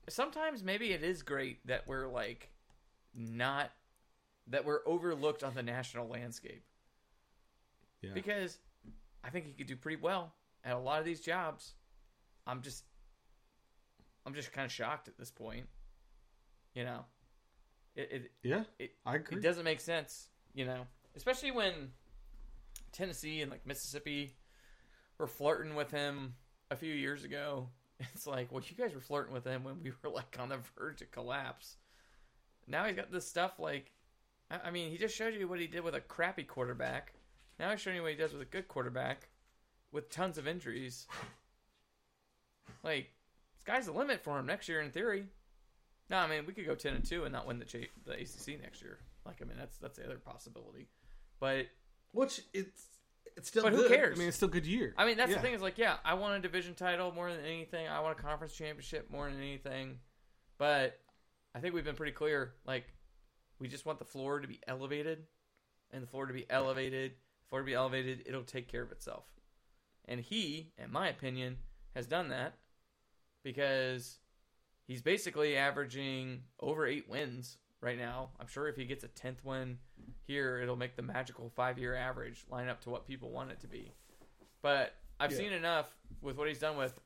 sometimes maybe it is great that we're like not that we're overlooked on the national landscape Yeah. because I think he could do pretty well at a lot of these jobs. I'm just I'm just kind of shocked at this point. You know, it it, yeah, it I agree. it doesn't make sense, you know, especially when Tennessee and like Mississippi were flirting with him a few years ago. It's like, well, you guys were flirting with him when we were like on the verge of collapse. Now he's got this stuff like, I mean, he just showed you what he did with a crappy quarterback. Now he's showing you what he does with a good quarterback with tons of injuries. Like, sky's the limit for him next year in theory. No, I mean we could go ten and two and not win the Ch- the ACC next year. Like I mean that's that's the other possibility. But Which it's it's still. But who good. cares? I mean, it's still a good year. I mean that's Yeah. the thing is like yeah, I want a division title more than anything. I want a conference championship more than anything. But I think we've been pretty clear. Like we just want the floor to be elevated, and the floor to be elevated. The Floor to be elevated. It'll take care of itself. And he, in my opinion, has done that because he's basically averaging over eight wins right now. I'm sure if he gets a tenth win here, it'll make the magical five year average line up to what people want it to be. But I've Yeah. seen enough with what he's done with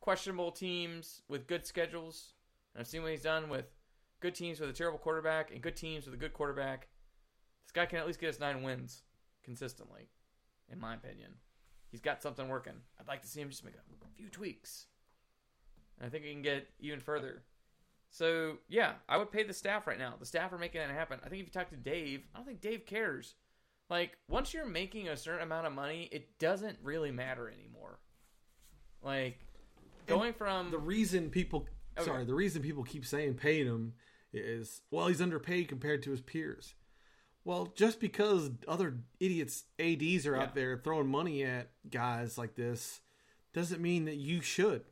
questionable teams with good schedules. And I've seen what he's done with good teams with a terrible quarterback and good teams with a good quarterback. This guy can at least get us nine wins consistently, in my opinion. He's got something working. I'd like to see him just make a few tweaks. And I think he can get even further. So yeah, I would pay the staff right now. The staff are making that happen. I think if you talk to Dave, I don't think Dave cares. Like once you're making a certain amount of money, it doesn't really matter anymore. Like going from the reason people Okay. sorry the reason people keep saying paying him is well he's underpaid compared to his peers well just because other idiots ads are Yeah. out there throwing money at guys like this doesn't mean that you should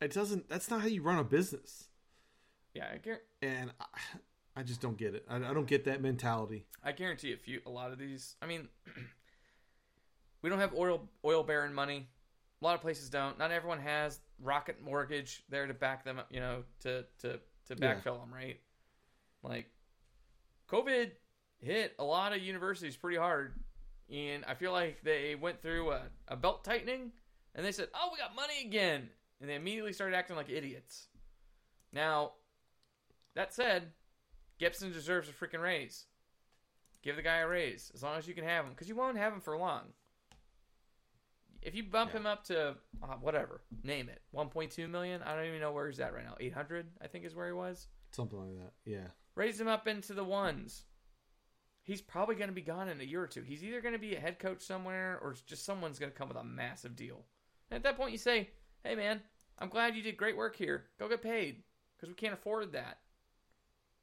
it doesn't that's not how you run a business yeah, I guar- and i, I just don't get it I, I don't get that mentality I guarantee a few a lot of these. I mean, we don't have oil oil baron money. A lot of places don't. Not everyone has Rocket Mortgage there to back them up. You know, to to to Yeah. backfill them, right? Like, COVID hit a lot of universities pretty hard, and I feel like they went through a, a belt tightening, and they said, "Oh, we got money again," and they immediately started acting like idiots. Now, that said, Gibson deserves a freaking raise. Give the guy a raise as long as you can have him, because you won't have him for long. If you bump Yeah. him up to uh, whatever, name it, 1.2 million. I don't even know where he's at right now. 800, I think, is where he was. something like that yeah Raise him up into the ones. He's probably going to be gone in a year or two. He's either going to be a head coach somewhere, or just someone's going to come with a massive deal. And at that point, you say, "Hey, man, I'm glad you did great work here. Go get paid, because we can't afford that."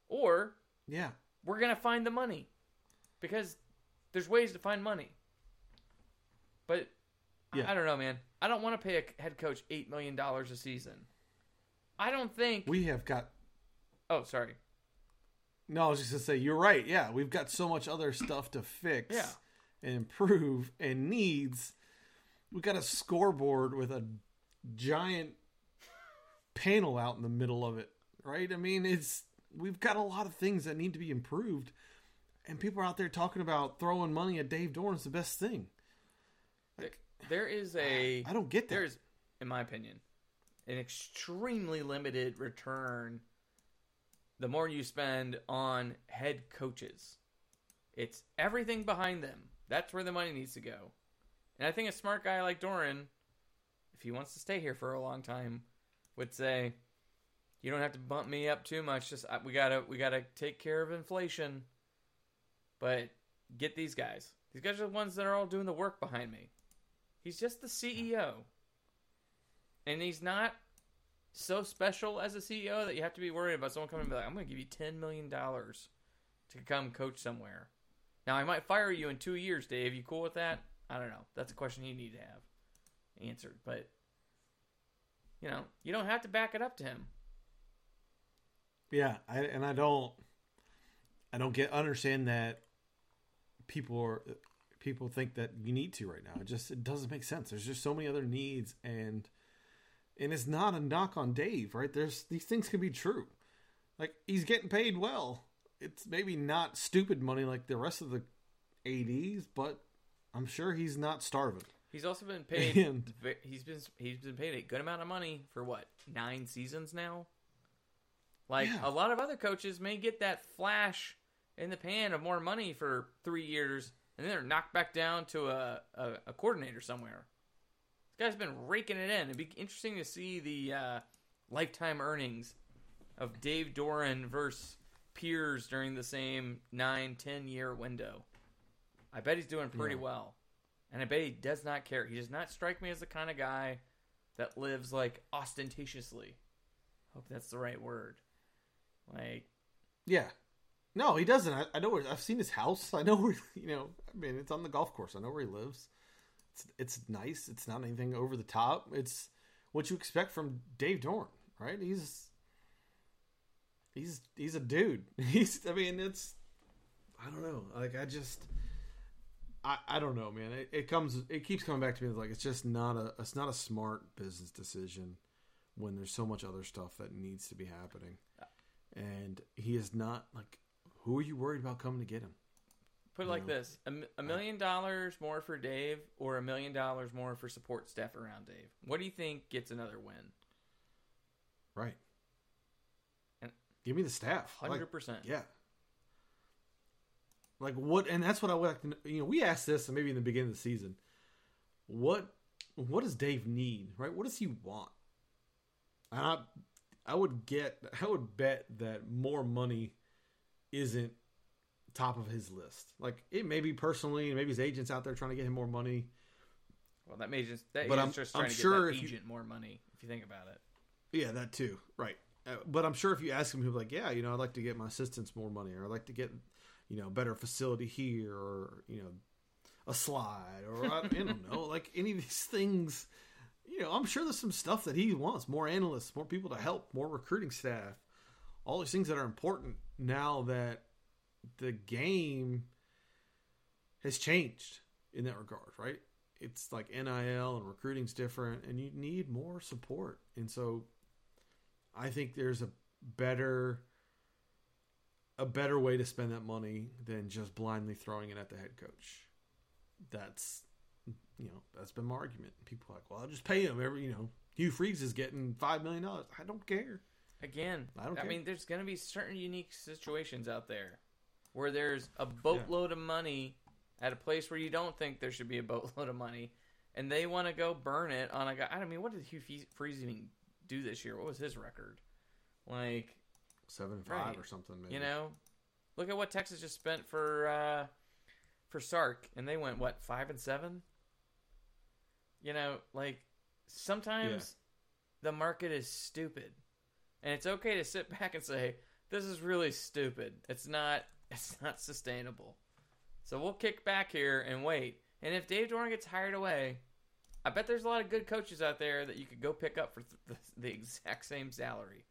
Or yeah we're gonna find the money because there's ways to find money. But I- Yeah. I, don't know, man. I don't want to pay a head coach eight million dollars a season. I don't think. we have got oh, sorry. No, I was just gonna say you're right. Yeah, we've got so much other stuff to fix Yeah. and improve and needs. We got a scoreboard with a giant panel out in the middle of it, right? I mean, it's we've got a lot of things that need to be improved, and people are out there talking about throwing money at Dave Doeren's the best thing. There is a. I don't get that. There's, in my opinion, an extremely limited return. The more you spend on head coaches, it's everything behind them. That's where the money needs to go. And I think a smart guy like Doeren, if he wants to stay here for a long time, would say, "You don't have to bump me up too much. Just I- we gotta we gotta take care of inflation, but get these guys. These guys are the ones that are all doing the work behind me. He's just the CEO, and he's not so special as a CEO that you have to be worried about someone coming and be like, "I'm going to give you ten million dollars to come coach somewhere." Now I might fire you in two years, Dave. You cool with that? I don't know. That's a question you need to have answered. But you know, you don't have to back it up to him. Yeah, I, and I don't, I don't get understand that people are people think that you need to right now. It just it doesn't make sense. There's just so many other needs and and it's not a knock on Dave, right? There's these things can be true. Like he's getting paid well. It's maybe not stupid money like the rest of the ADs, but I'm sure he's not starving. He's also been paid. And- he's been he's been paid a good amount of money for what nine seasons now. Like Yeah. a lot of other coaches may get that flash in the pan of more money for three years, and then they're knocked back down to a, a, a coordinator somewhere. This guy's been raking it in. It'd be interesting to see the uh, lifetime earnings of Dave Doeren versus peers during the same nine, ten year window. I bet he's doing pretty Yeah. well. And I bet he does not care. He does not strike me as the kind of guy that lives like ostentatiously. Hope that's the right word. Like, Yeah. No, he doesn't. I, I know where I've seen his house. I know where you know. I mean, it's on the golf course. I know where he lives. It's it's nice. It's not anything over the top. It's what you expect from Dave Doeren, right? He's he's he's a dude. He's. I mean, it's. I don't know. Like I just. I, I don't know, man. It, it comes. It keeps coming back to me. Like it's just not a. It's not a smart business decision when there's so much other stuff that needs to be happening and he is not like who are you worried about coming to get him put it like No. this a, a million dollars more for Dave or a million dollars more for support staff around Dave. What do you think gets another win? right And- give me the staff Like, 100%. yeah like what and that's what i would like to know you know we asked this maybe in the beginning of the season what what does dave need right what does he want and i i would get i would bet that more money isn't top of his list like it may be personally maybe his agents out there trying to get him more money Well, that may just that But I'm- just I'm trying to sure get that you- agent more money if you think about it. Yeah, that too. Right. Uh, but I'm sure if you ask him, he'll be like, "Yeah, you know, I'd like to get my assistants more money, or I'd like to get, you know, better facility here, or you know, a slide, or I, I don't know, like any of these things. You know, I'm sure there's some stuff that he wants: more analysts, more people to help, more recruiting staff, all these things that are important now that the game has changed in that regard, right? It's like NIL and recruiting's different, and you need more support. And so, I think there's a better a better way to spend that money than just blindly throwing it at the head coach. That's you know that's been my argument. People are like, well, I'll just pay him every you know. Hugh Freeze is getting five million dollars. I don't care. Again, I don't care. mean, there's going to be certain unique situations out there where there's a boatload of money at a place where you don't think there should be a boatload of money, and they want to go burn it on a guy. I mean, what did Hugh Freeze even do this year? What was his record? Like, Seven and five Right. or something. Maybe. you know, look at what Texas just spent for uh, for Sark, and they went what five and seven. You know, like sometimes the market is stupid, and it's okay to sit back and say this is really stupid. It's not. It's not sustainable. So we'll kick back here and wait. And if Dave Doeren gets hired away, I bet there's a lot of good coaches out there that you could go pick up for th- the, the exact same salary.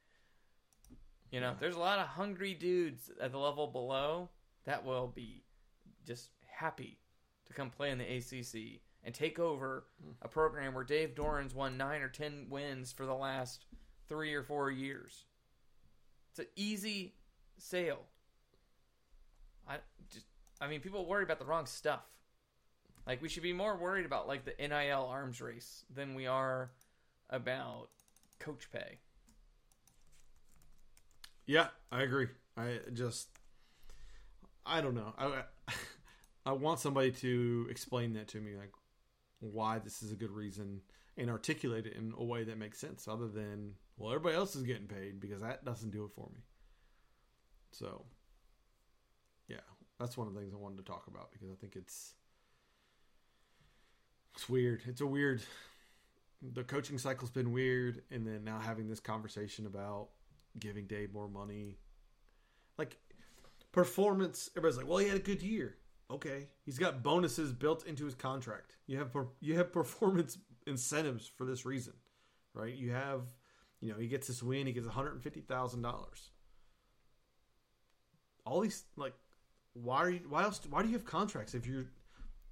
You know, Yeah. there's a lot of hungry dudes at the level below that will be just happy to come play in the ACC and take over mm. a program where Dave Doeren's won nine or ten wins for the last three or four years. It's an easy sale. I just, I mean, people worry about the wrong stuff. Like we should be more worried about like the NIL arms race than we are about coach pay. Yeah, I agree. I just, I don't know. I, I want somebody to explain that to me, like why this is a good reason, and articulate it in a way that makes sense, other than well, everybody else is getting paid because that doesn't do it for me. So, yeah, that's one of the things I wanted to talk about because I think it's it's weird. It's a weird. The coaching cycle's been weird, and then now having this conversation about giving Dave more money. Like performance, everybody's like, "Well, he had a good year." Okay, he's got bonuses built into his contract. You have you have performance incentives for this reason, right? You have, you know, he gets this win, he gets one hundred and fifty thousand dollars. All these like, why are you? Why else? Why do you have contracts if you're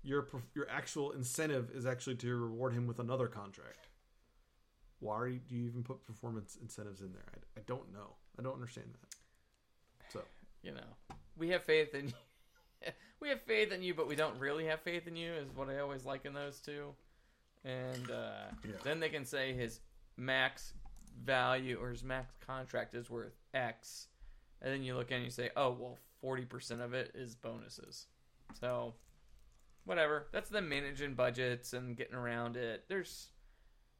your your actual incentive is actually to reward him with another contract. Why do you even put performance incentives in there? I, I don't know. I don't understand that. So you know, we have faith in we have faith in you, but we don't really have faith in you. Is what I always like in those two. And uh, Yeah. then they can say his max value or his max contract is worth X, and then you look at and you say, oh well, forty percent of it is bonuses. So whatever. That's them managing budgets and getting around it. There's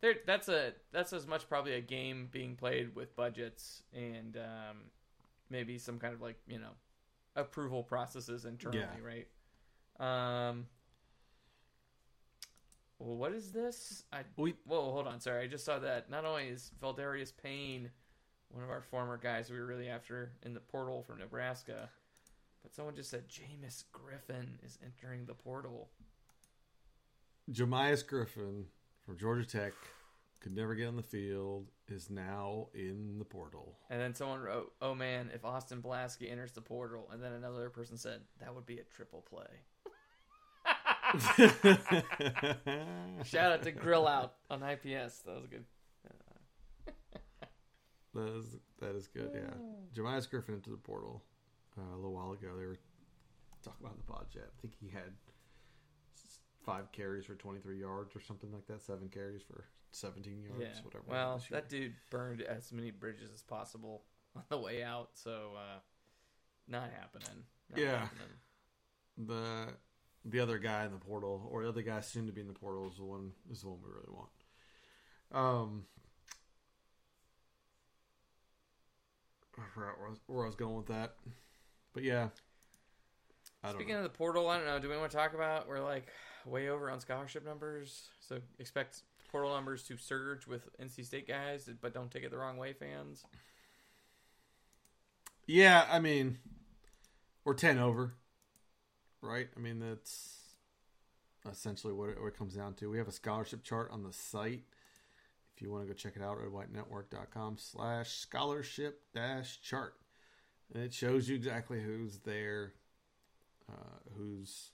there that's a that's as much probably a game being played with budgets and um, maybe some kind of like you know approval processes internally, Yeah. right? Um. Well, what is this? I we whoa, hold on. Sorry, I just saw that. Not only is Valdarius Payne one of our former guys we were really after in the portal from Nebraska, but someone just said Jamious Griffin is entering the portal. Jamious Griffin from Georgia Tech could never get on the field is now in the portal. And then someone wrote, "Oh man, if Austin Blasky enters the portal," and then another person said, "That would be a triple play." Shout out to Grill Out on IPS. That was good. That is that is good. Yeah, Jamious Griffin into the portal uh, a little while ago. They were talking about the pod chat. I think he had five carries for twenty three yards or something like that. Seven carries for seventeen yards. Yeah. Whatever. Well, that dude burned as many bridges as possible on the way out, so uh, not happening. Not Yeah. happening. the the other guy in the portal or the other guy soon to be in the portal is the one is the one we really want. Um, I forgot where I was, where I was going with that, but yeah, I don't Speaking know. of the portal, I don't know. Do we want to talk about we're like way over on scholarship numbers, so expect portal numbers to surge with NC State guys, but don't take it the wrong way, fans. yeah, I mean, we're ten over, right? I mean that's essentially what it, what it comes down to. We have a scholarship chart on the site. If you want to go check it out, redwhitenetwork.com slash scholarship dash chart. And it shows you exactly who's there, uh, who's,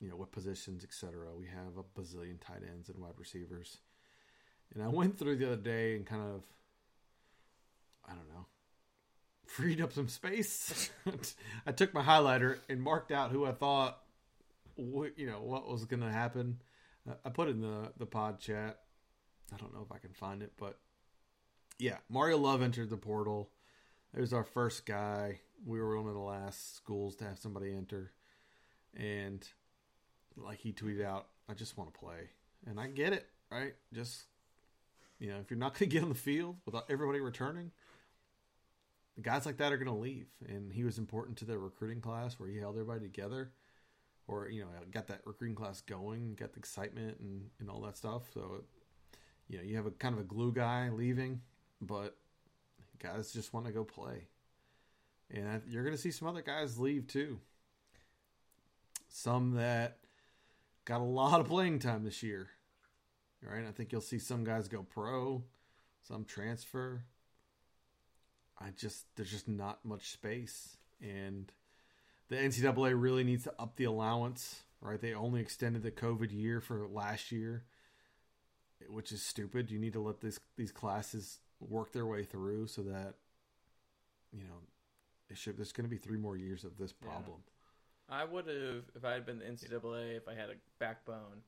you know, what positions, etc. We have a bazillion tight ends and wide receivers. And I went through the other day and kind of, I don't know, freed up some space. I took my highlighter and marked out who I thought, you know, what was going to happen. Uh, I put it in the, the pod chat. I don't know if I can find it, but yeah, Mario Love entered the portal. It was our first guy. We were one of the last schools to have somebody enter, and like he tweeted out, "I just want to play," and I get it, right? Just you know, if you're not going to get on the field without everybody returning, guys like that are going to leave. And he was important to the recruiting class where he held everybody together, or you know, got that recruiting class going, got the excitement and and all that stuff. So you know, you have a kind of a glue guy leaving, but guys just want to go play. And you're going to see some other guys leave too. Some that got a lot of playing time this year. Right? I think you'll see some guys go pro, some transfer. I just there's just not much space and the NCAA really needs to up the allowance, right? They only extended the COVID year for last year which is stupid. You need to let this these classes work their way through so that you know it should. There's going to be three more years of this Yeah. I would have, if I had been the NCAA, if I had a backbone,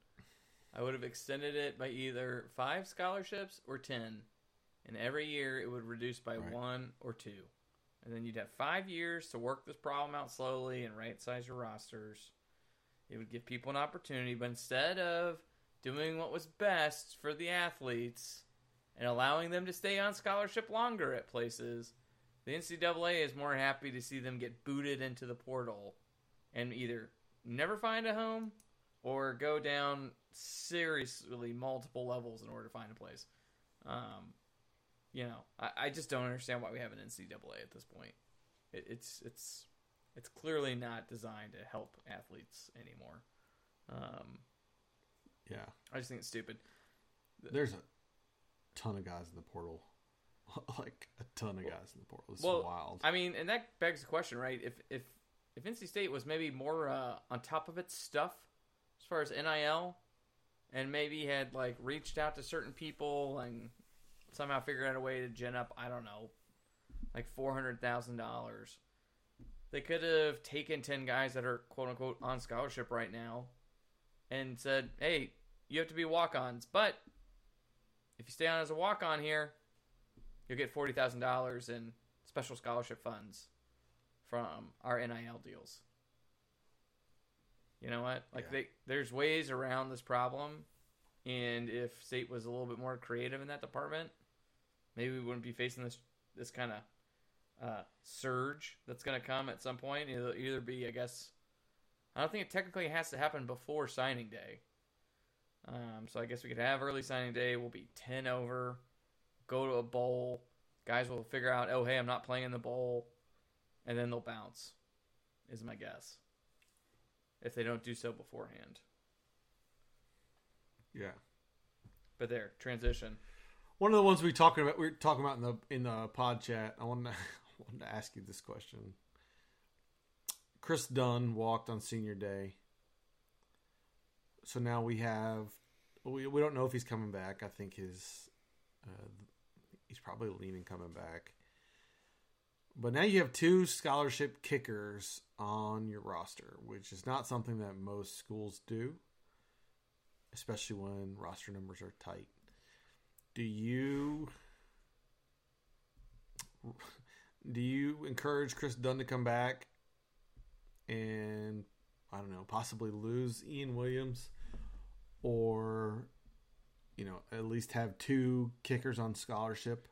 I would have extended it by either five scholarships or ten, and every year it would reduce by Right. one or two, and then you'd have five years to work this problem out slowly and right size your rosters. It would give people an opportunity, but instead of doing what was best for the athletes and allowing them to stay on scholarship longer at places, the NCAA is more happy to see them get booted into the portal and either never find a home or go down seriously multiple levels in order to find a place. Um, you know, I, I just don't understand why we have an NCAA at this point. It, it's it's it's clearly not designed to help athletes anymore. Um, Yeah, I just think it's stupid. there's a ton of guys in the portal, like a ton of guys in the portal. It's Well, wild. I mean, and that begs the question, right? If if if NC State was maybe more uh, on top of its stuff, as far as NIL, and maybe had like reached out to certain people and somehow figured out a way to gin up, I don't know, like four hundred thousand dollars. They could have taken ten guys that are quote unquote on scholarship right now, and said, "Hey, you have to be walk-ons, but if you stay on as a walk-on here, you'll get forty thousand dollars in special scholarship funds from our NIL deals." You know what? Like Yeah. they, there's ways around this problem, and if state was a little bit more creative in that department, maybe we wouldn't be facing this this kind of uh, surge that's going to come at some point. It'll either be, I guess, I don't think it technically has to happen before signing day. Um, so I guess we could have early signing day. We'll be ten over, go to a bowl. Guys will figure out, oh hey, I'm not playing in the bowl, and then they'll bounce. Is my guess. If they don't do so beforehand. Yeah. But there, transition. One of the ones we talking about we were talking about in the in the pod chat. I wanted to, I wanted to ask you this question. Chris Dunn walked on senior day. So now we have we we don't know if he's coming back. I think his uh, he's probably leaning coming back. But now you have two scholarship kickers on your roster, which is not something that most schools do, especially when roster numbers are tight. Do you do you encourage Chris Dunn to come back and I don't know, possibly lose Ian Williams or you know, at least have two kickers on scholarship?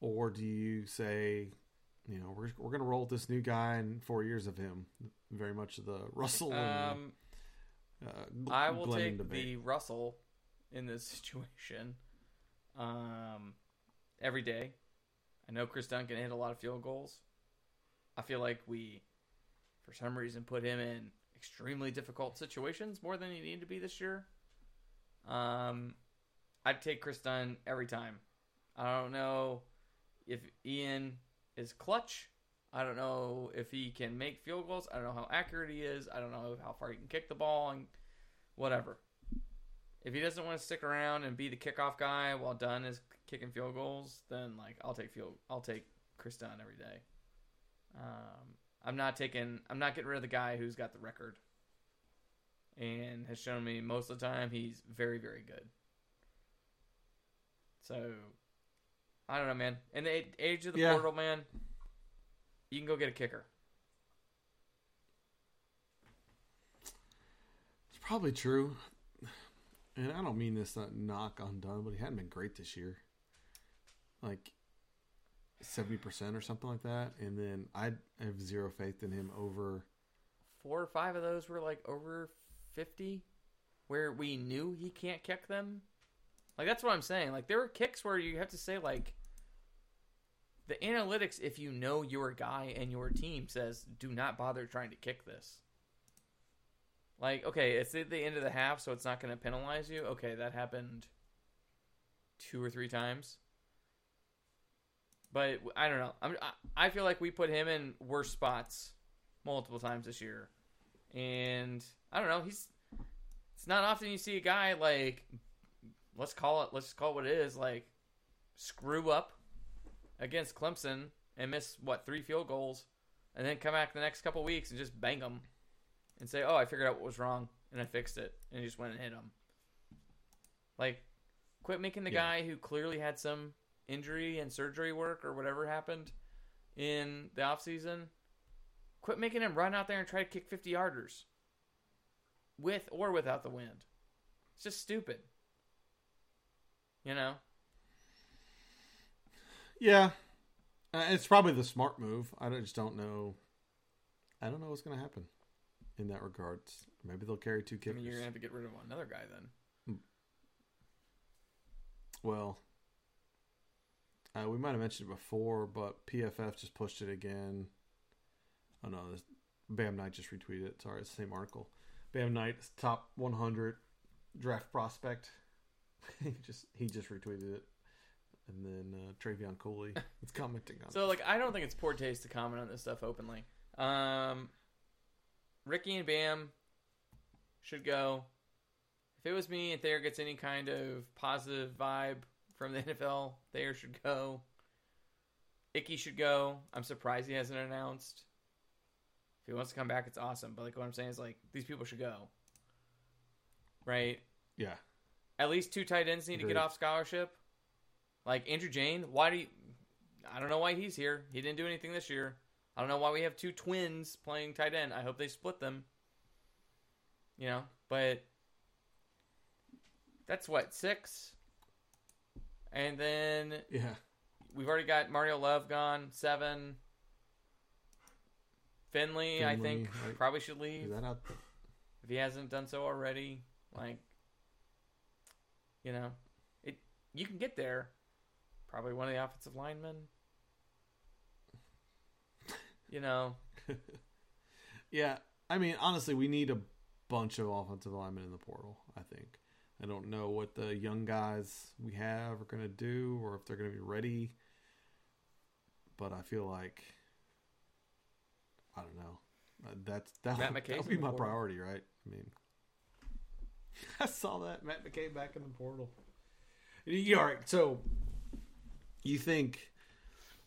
Or do you say, you know, we're we're going to roll with this new guy and 4 years of him? Very much the Russell and Um, uh, Gl- I will Glennon take debate. the Russell in this situation um, every day. I know Chris Duncan hit a lot of field goals. I feel like we, for some reason, put him in extremely difficult situations more than he needed to be this year. Um, I'd take Chris Dunn every time. I don't know if Ian is clutch. I don't know if he can make field goals. I don't know how accurate he is. I don't know how far he can kick the ball and whatever. If he doesn't want to stick around and be the kickoff guy while Dunn is kicking field goals, then like I'll take field. I'll take Chris Dunn every day. Um, I'm not taking. I'm not getting rid of the guy who's got the record and has shown me most of the time he's very very good. So I don't know, man. In the age of the Yeah. portal, man, you can go get a kicker. It's probably true. And I don't mean this to knock on Dunn, but he hadn't been great this year. Like seventy percent or something like that. And then I have zero faith in him over Four or five of those were like over fifty, where we knew he can't kick them. Like that's what I'm saying. Like there were kicks where you have to say like the analytics, if you know your guy and your team says, do not bother trying to kick this. Like, okay, it's at the end of the half, so it's not going to penalize you. Okay, that happened two or three times. But I don't know. I'm, I I feel like we put him in worse spots multiple times this year, and I don't know. He's it's not often you see a guy like let's call it let's call it what it is like screw up against Clemson and miss what three field goals, and then come back the next couple weeks and just bang them and say, "Oh, I figured out what was wrong and I fixed it," and he just went and hit them Like, quit making the Yeah. guy who clearly had some injury and surgery work or whatever happened in the off season. Quit making him run out there and try to kick fifty yarders with or without the wind. It's just stupid. You know. Yeah. Uh, it's probably the smart move. I don't- just don't know I don't know what's gonna happen in that regards. Maybe they'll carry two I kickers. mean, you're gonna have to get rid of another guy then. Well, uh, we might have mentioned it before, but PFF just pushed it again. Oh no, this, Bam Knight just retweeted it. Sorry, it's the same article. Bam Knight, top 100 draft prospect. he just he just retweeted it, and then uh, Travion Cooley is commenting on it. So like I don't think it's poor taste to comment on this stuff openly. Um Ricky and Bam should go. If it was me and Thayer gets any kind of positive vibe from the NFL, Thayer should go. Ickey should go. I'm surprised he hasn't announced. If he wants to come back, it's awesome. But like what I'm saying is like these people should go. Right? Yeah. At least two tight ends need to get off scholarship. Like Andrew Jane, why do you I don't know why he's here. He didn't do anything this year. I don't know why we have two twins playing tight end. I hope they split them. You know, but that's what, six? And then Yeah. we've already got Mario Love gone, seven. Finley, I think, probably should leave that out? if he hasn't done so already. Like, you know, it you can get there. Probably one of the offensive linemen. You know, Yeah. I mean, honestly, we need a bunch of offensive linemen in the portal. I think. I don't know what the young guys we have are going to do, or if they're going to be ready. But I feel like I don't know. Uh, That's that that would be my portal. priority, right? I mean, I saw that Matt McKay back in the portal. All right? So you think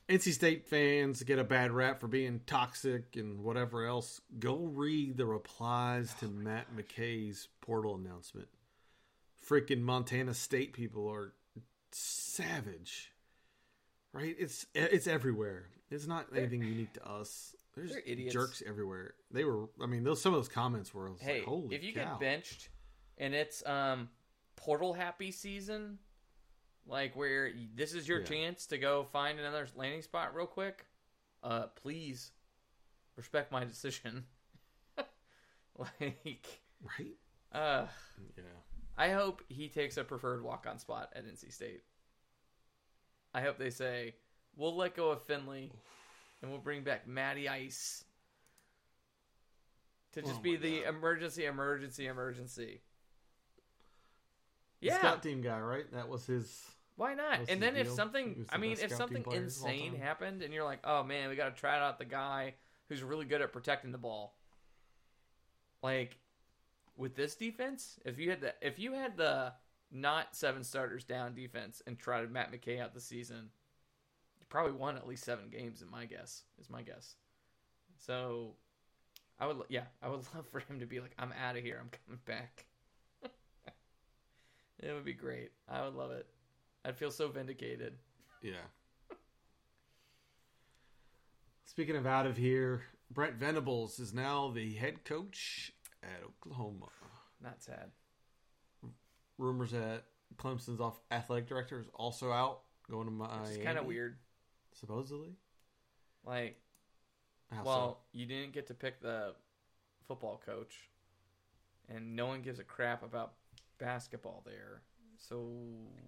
NC State fans get a bad rap for being toxic and whatever else? Go read the replies to Matt McKay's portal announcement. Freaking Montana State people are savage, right? It's it's everywhere. It's not anything unique to us. There's They're idiots. jerks everywhere. They were. I mean, those some of those comments were. Hey, like, holy if you cow. get benched and it's um portal happy season, like where this is your Yeah. chance to go find another landing spot real quick, uh, please respect my decision. like, right? uh, Yeah. I hope he takes a preferred walk on spot at NC State. I hope they say, we'll let go of Finley and we'll bring back Matty Ice to just Oh be the God. emergency, emergency, emergency. The Yeah, scout team guy, right? That was his. why not? And then if deal? He something, I mean, if something player of all insane happened and you're like, oh man, we got to try out the guy who's really good at protecting the ball. Like with this defense, if you had the if you had the not seven starters down defense and tried Matt McKay out the season, you probably won at least seven games. In my guess, is my guess. So, I would yeah, I would love for him to be like, I'm out of here. I'm coming back. It would be great. I would love it. I'd feel so vindicated. Yeah. Speaking of out of here, Brent Venables is now the head coach at Oklahoma. Not sad. Rumors that Clemson's off athletic director is also out, going to Miami. It's kind of weird. Supposedly. Like, How well, you didn't get to pick the football coach, and no one gives a crap about basketball there. So,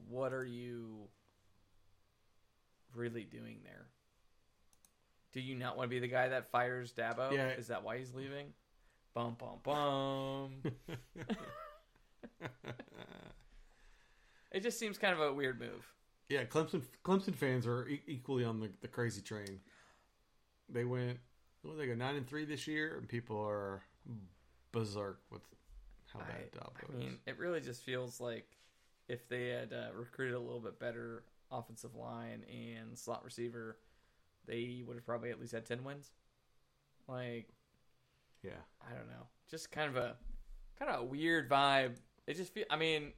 what are you really doing there? Do you not want to be the guy that fires Dabo? Yeah. Is that why he's leaving? Bum bum bum. it just seems kind of a weird move. yeah, Clemson Clemson fans are e- equally on the, the crazy train. They went, what they go nine and three this year, and people are berserk with how I, I mean, it really just feels like if they had uh, recruited a little bit better offensive line and slot receiver, they would have probably at least had ten wins. Like yeah, I don't know, just kind of a kind of a weird vibe. It just feel. I mean,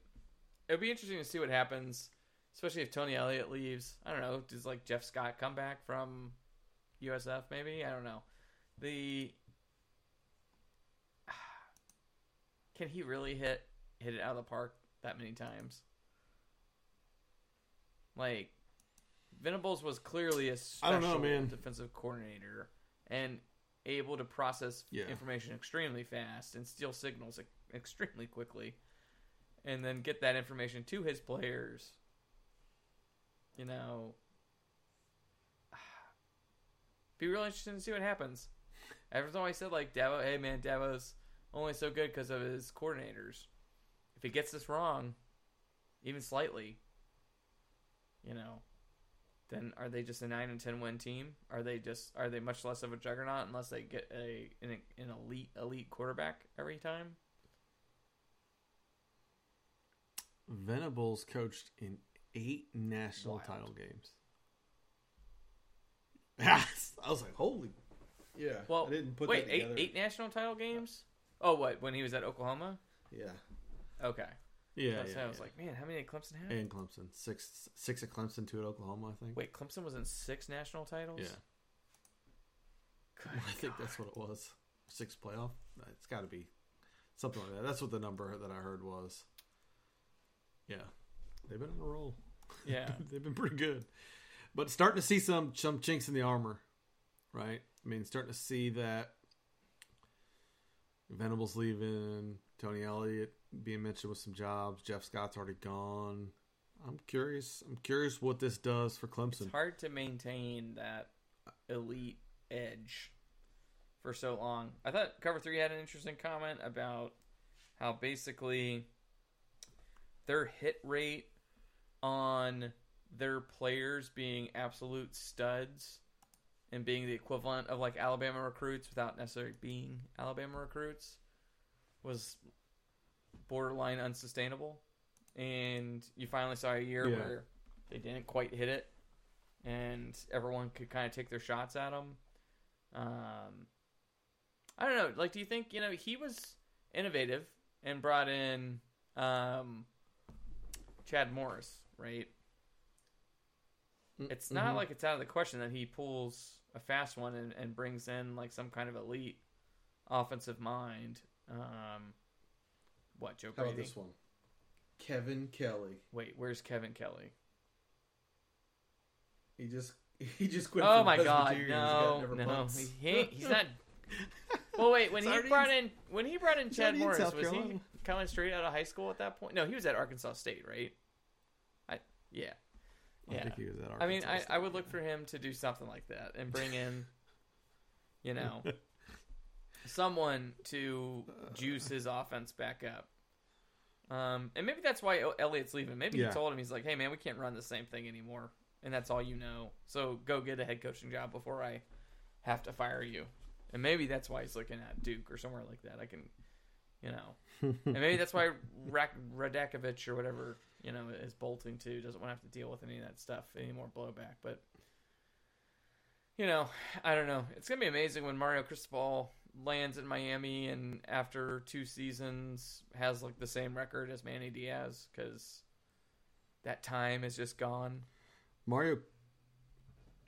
it would be interesting to see what happens, especially if Tony Elliott leaves. I don't know. Does like Jeff Scott come back from USF? Maybe I don't know. The can he really hit hit it out of the park that many times? Like Venables was clearly a special know, man. defensive coordinator and able to process Yeah. information extremely fast and steal signals e- extremely quickly, and then get that information to his players. You know, be real interesting to see what happens. Everyone's always said like Dabo, hey man, Dabo's only so good because of his coordinators. If he gets this wrong, even slightly, you know, then are they just a nine and ten win team? Are they just are they much less of a juggernaut unless they get a an, an elite elite quarterback every time? Venables coached in eight national Wild. title games. I was like, holy, yeah. Well, I didn't put wait, that eight eight national title games. Oh, what? When he was at Oklahoma? Yeah, Okay. yeah, That's- yeah. I was yeah. like, man, how many did Clemson have? and Clemson six six at Clemson, two at Oklahoma. I think. Wait, Clemson was in six national titles. yeah, Good I think that's what it was. Six playoff. It's got to be something like that. That's what the number that I heard was. Yeah, they've been on a roll. Yeah. they've been pretty good, but starting to see some some chinks in the armor, right? I mean, starting to see that Venables leaving, Tony Elliott being mentioned with some jobs, Jeff Scott's already gone. I'm curious. I'm curious what this does for Clemson. It's hard to maintain that elite edge for so long. I thought Cover 3 had an interesting comment about how basically their hit rate on their players being absolute studs and being the equivalent of like Alabama recruits without necessarily being Alabama recruits was borderline unsustainable. And you finally saw a year Yeah. where they didn't quite hit it and everyone could kind of take their shots at them. Um, I don't know. Like, do you think you know he was innovative and brought in um, Chad Morris, right? It's not Mhm. like it's out of the question that he pulls a fast one and, and brings in like some kind of elite offensive mind. Um, what Joe How about this one? Kevin Kelly. Wait, where's Kevin Kelly? He just he just quit. Oh my god, Presbyterian. He's got no, no, he, he he's not. Well, wait, when It's he brought in- in when he brought in Chad in Morris, South was he coming straight out of high school at that point? No, he was at Arkansas State, right? I yeah, I yeah. think he was at I mean, I, I would look for him to do something like that and bring in, you know, someone to juice his offense back up. Um, and maybe that's why El- Elliott's leaving. Maybe Yeah. he told him he's like, "Hey, man, we can't run the same thing anymore, and that's all you know. So go get a head coaching job before I have to fire you." And maybe that's why he's looking at Duke or somewhere like that. I can, you know, and maybe that's why Radakovich or whatever you know is bolting too. Doesn't want to have to deal with any of that stuff, any more blowback. But you know, I don't know. It's gonna be amazing when Mario Cristobal lands in Miami and after two seasons has like the same record as Manny Diaz because that time is just gone. Mario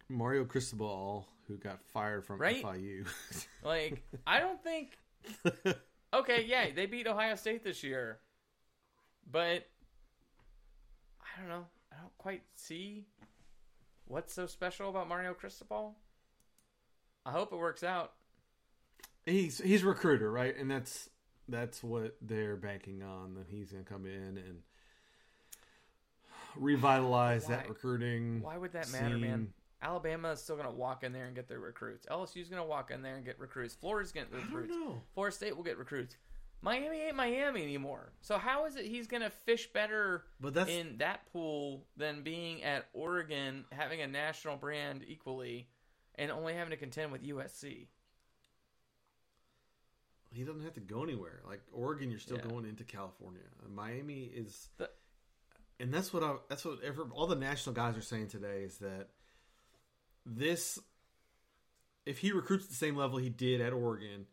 Mario Cristobal, who got fired from Right? FIU. Like I don't think. Okay, yeah, they beat Ohio State this year, but I don't know. I don't quite see what's so special about Mario Cristobal. I hope it works out. he's he's a recruiter, right? And that's that's what they're banking on that he's going to come in and revitalize that recruiting. Why would that matter, man? Alabama is still going to walk in there and get their recruits. LSU's going to walk in there and get recruits. Florida's getting I don't recruits. Florida State will get recruits. Miami ain't Miami anymore. So how is it he's going to fish better But that's in that pool than being at Oregon, having a national brand equally, and only having to contend with USC? he doesn't have to go anywhere. Like Oregon, you're still Yeah. going into California. Miami is, The- and that's what I. That's what all the national guys are saying today is that this, if he recruits at the same level he did at Oregon,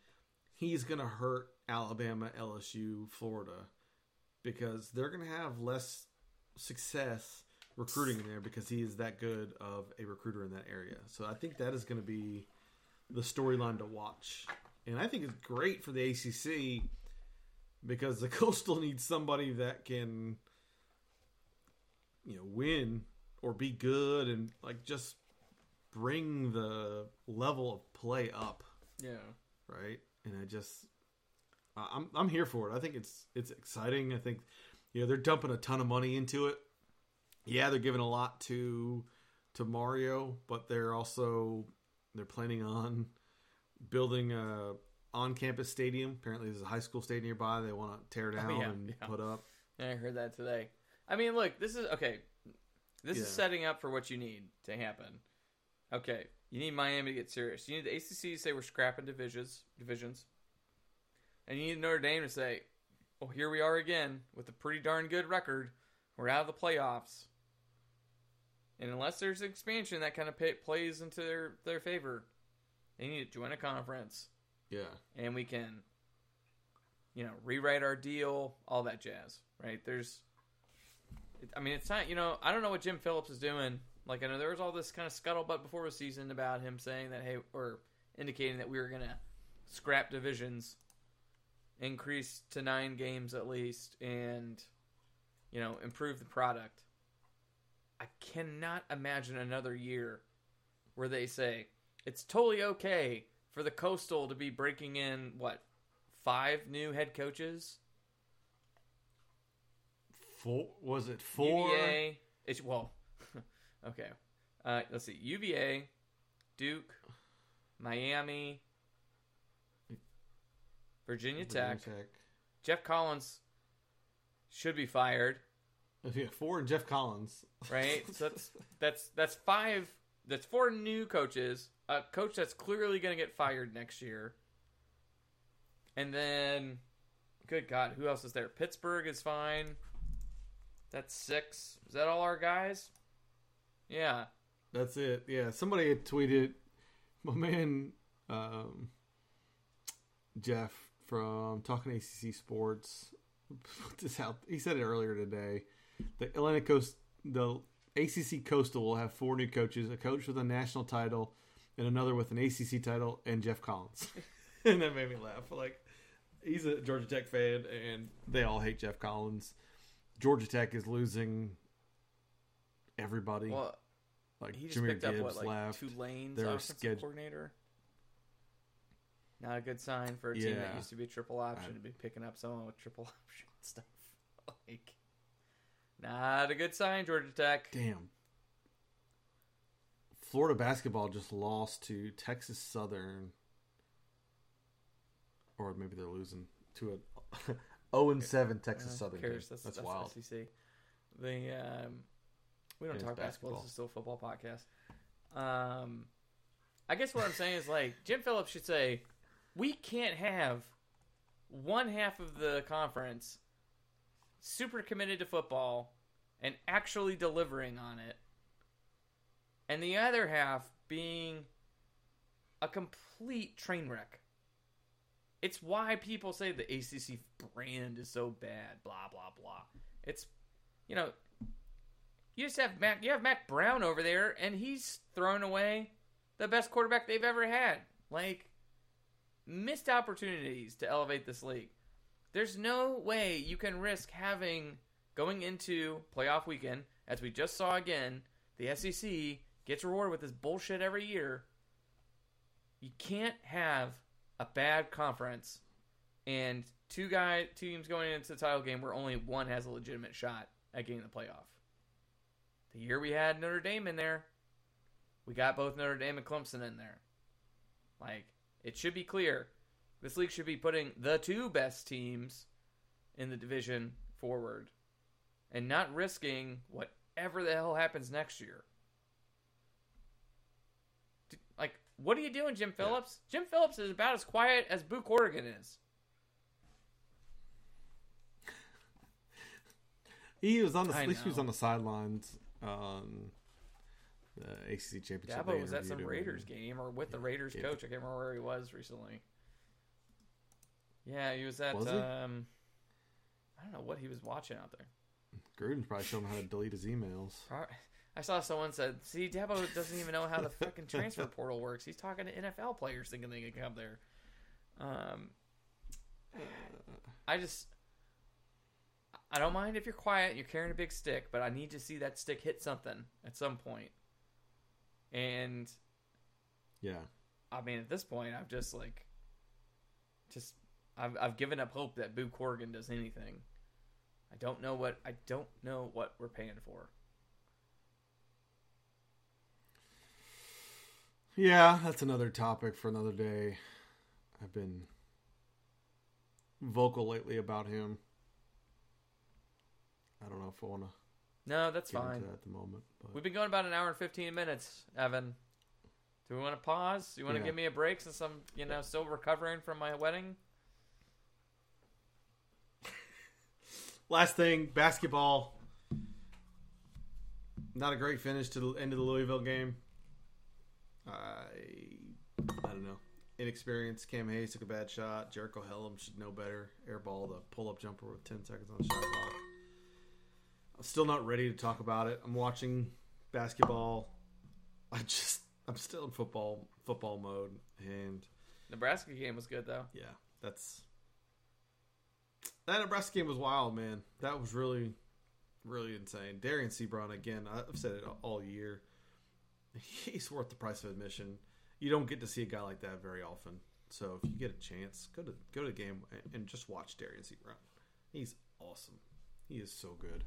he's going to hurt Alabama, LSU, Florida, because they're going to have less success recruiting in there because he is that good of a recruiter in that area. So I think that is going to be the storyline to watch. And I think it's great for the ACC because the Coastal needs somebody that can, you know, win or be good and like just bring the level of play up, Yeah. right? And I just, I'm I'm here for it. I think it's it's exciting. I think, you know, they're dumping a ton of money into it. Yeah, they're giving a lot to to Mario, but they're also they're planning on building a on-campus stadium. Apparently, there's a high school stadium nearby. They want to tear oh, down Oh, yeah, and yeah. put up. Yeah, I heard that today. I mean, look, this is okay. This is setting up for what you need to happen. Okay, you need Miami to get serious. You need the ACC to say we're scrapping divisions, divisions, and you need Notre Dame to say well, here we are again with a pretty darn good record. We're out of the playoffs. And unless there's expansion that kind of pay, plays into their, their favor, they need to join a conference Yeah. and we can, you know, rewrite our deal, all that jazz, right? There's, I mean, it's not, you know, I don't know what Jim Phillips is doing. Like, I know there was all this kind of scuttlebutt before the season about him saying that, hey, or indicating that we were going to scrap divisions, increase to nine games at least, and, you know, improve the product. I cannot imagine another year where they say it's totally okay for the Coastal to be breaking in what five new head coaches. Four was it four? UVA. It's well, okay. Uh, let's see. UVA, Duke, Miami, Virginia Tech. Geoff Collins should be fired, Yeah, four and Geoff Collins. right? so that's that's that's five. That's four new coaches. A coach that's clearly going to get fired next year. And then, good God, who else is there? Pittsburgh is fine. That's six. Is that all our guys? Yeah. That's it. Yeah, somebody had tweeted my man um, Jeff from Talking ACC Sports put this out. He said it earlier today. The Atlantic Coast, the ACC Coastal will have four new coaches: a coach with a national title, and another with an ACC title, and Geoff Collins. and that made me laugh. Like he's a Georgia Tech fan, and they all hate Geoff Collins. Georgia Tech is losing everybody. Well, like he just Jahmyr picked up Gibbs what, like left. Tulane's Their offensive coordinator. Not a good sign for a team that Yeah. used to be triple option to be picking up someone with triple option stuff. like, not a good sign, Georgia Tech. Damn. Florida basketball just lost to Texas Southern. Or maybe they're losing to a 0 and 7 Texas Uh, Southern. who cares? That's, That's, that's wild. SEC. The um, we don't It's talk basketball. basketball. This is still a football podcast. Um, I guess what I'm saying is like Jim Phillips should say, we can't have one half of the conference super committed to football and actually delivering on it, and the other half being a complete train wreck. It's why people say the ACC brand is so bad. Blah blah blah. It's you know, you just have Mack. You have Mack Brown over there, and he's thrown away the best quarterback they've ever had. Like missed opportunities to elevate this league. There's no way you can risk having going into playoff weekend, as we just saw again. The SEC gets rewarded with this bullshit every year. You can't have a bad conference and two guy teams going into the title game where only one has a legitimate shot at getting the playoff. The year we had Notre Dame in there, we got both Notre Dame and Clemson in there. Like it should be clear, this league should be putting the two best teams in the division forward, and not risking whatever the hell happens next year. Like, what are you doing, Jim Phillips? Jim Phillips is about as quiet as Boo Corrigan is. He was on the I at least he was on the sidelines on the ACC championship. Dabo was at some. Raiders game or with the Raiders Yeah. coach. I can't remember where he was recently. Yeah, he was at. Was um, I don't know what he was watching out there. Gruden's probably showing him how to delete his emails. I saw someone said, "See, Dabo doesn't even know how the fucking transfer portal works. He's talking to NFL players thinking they can come there." Um, I just, I don't mind if you're quiet, you're carrying a big stick, but I need to see that stick hit something at some point. And Yeah. I mean, at this point, I've just like, just I've I've given up hope that Boo Corrigan does anything. I don't know what I don't know what we're paying for. Yeah, that's another topic for another day. I've been vocal lately about him. I don't know if I want to No, that's get fine. into that at the moment. But We've been going about an hour and fifteen minutes, Evan. Do we want to pause? Do you want to give me a break since I'm, you know, still recovering from my wedding? last thing, basketball. Not a great finish to the end of the Louisville game. I I don't know. Inexperienced. Cam Hayes took a bad shot. Jericole Hellems should know better. Airball the pull up jumper with ten seconds on the shot clock. I'm still not ready to talk about it. I'm watching basketball. I just I'm still in football football mode and Nebraska game was good though. yeah, that's that Nebraska game was wild, man. That was really, really insane. Dereon Seabron again. I've said it all year. He's worth the price of admission. You don't get to see a guy like that very often. So if you get a chance, go to go to the game and- and just watch Dereon Seabron. He's awesome. He is so good.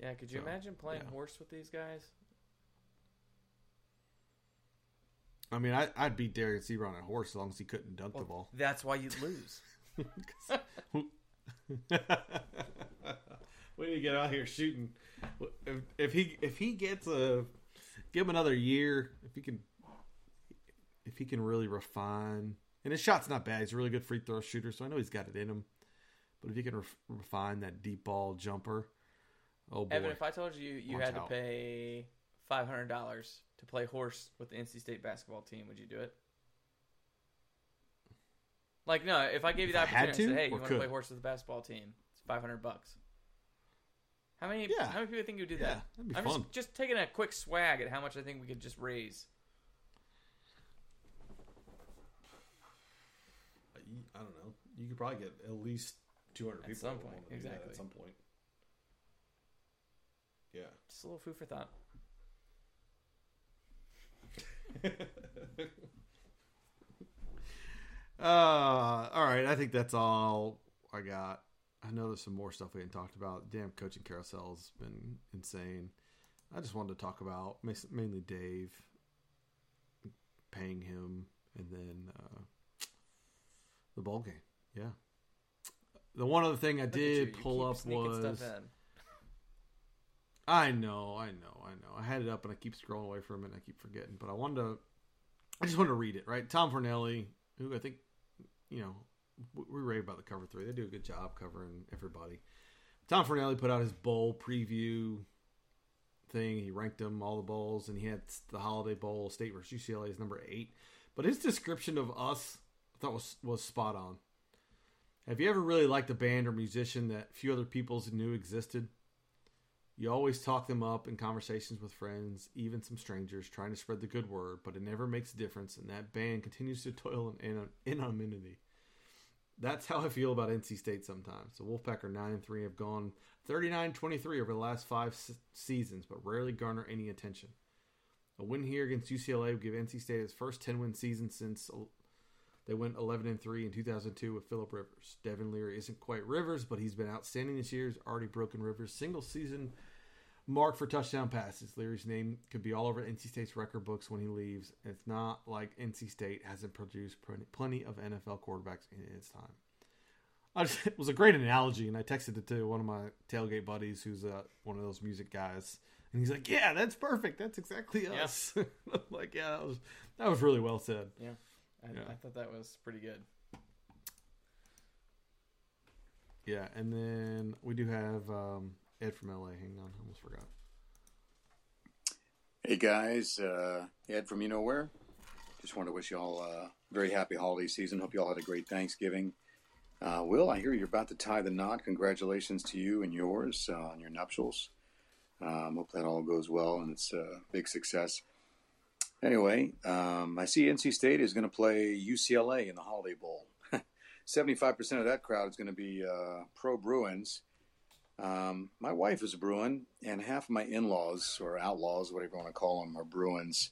Yeah, could you So, imagine playing yeah. horse with these guys? I mean, I, I'd beat Seabron on a horse as long as he couldn't dunk the ball. That's why you'd lose. we need to get out here shooting. If, if he if he gets a give him another year, if he can if he can really refine and his shot's not bad. He's a really good free throw shooter, so I know he's got it in him. But if he can ref, refine that deep ball jumper, oh boy, Evan, if I told you you Watch had to out. pay five hundred dollars to play horse with the NC State basketball team, would you do it? Like, no, if I gave you the If I had opportunity, and to, said, "Hey, you or want to play horse with the basketball team? It's five hundred bucks." How many? Yeah. How many people think you would do Yeah, that? that'd be I'm fun. just just taking a quick swag at how much I think we could just raise. I don't know. You could probably get at least two hundred people At people some point, wanna do that exactly. At some point, yeah. Just a little food for thought. Uh, all right. I think that's all I got. I know there's some more stuff we hadn't talked about. Damn, coaching carousel's been insane. I just wanted to talk about mainly Dave, paying him, and then uh, the ball game. Yeah. The one other thing I at you, did you pull up was. I know, I know, I know. I had it up and I keep scrolling away from it and I keep forgetting. But I wanted to, I just wanted to read it, right? Tom Fornelli, who I think, you know, we rave about the cover three. They do a good job covering everybody. Tom Fornelli put out his bowl preview thing. He ranked them, all the bowls, and he had the Holiday Bowl, State versus UCLA is number eight. But his description of us, I thought was, was spot on. Have you ever really liked a band or musician that few other people knew existed? You always talk them up in conversations with friends, even some strangers, trying to spread the good word, but it never makes a difference, and that band continues to toil in, anonymity. That's how I feel about NC State sometimes. The Wolfpack are 9 and 3 have gone 39 23 over the last five se- seasons, but rarely garner any attention. A win here against UCLA would give NC State its first 10 win season since they went 11 and 3 in 2002 with Philip Rivers. Devin Leary isn't quite Rivers, but he's been outstanding this year. He's already broken Rivers' single season mark for touchdown passes. Leary's name could be all over NC State's record books when he leaves. It's not like NC State hasn't produced plenty- of NFL quarterbacks in its time. Just, it was a great analogy, and I texted it to one of my tailgate buddies, who's uh, one of those music guys, and he's like, "Yeah, that's perfect. That's exactly Yeah. us." I'm like, yeah, that was that was really well said. Yeah. I, Yeah. I thought that was pretty good. Yeah, and then we do have um, Ed from LA. Hang on, I almost forgot. Hey guys, uh, Ed from you know where. Just want to wish you all a very happy holiday season. Hope you all had a great Thanksgiving. Uh, Will, I hear you're about to tie the knot. Congratulations to you and yours uh, on your nuptials. Um, hope that all goes well and it's a big success. Anyway, um, I see NC State is going to play UCLA in the Holiday Bowl. 75% of that crowd is going to be uh, pro Bruins. Um, my wife is a Bruin, and half of my in-laws or outlaws, whatever you want to call them, are Bruins.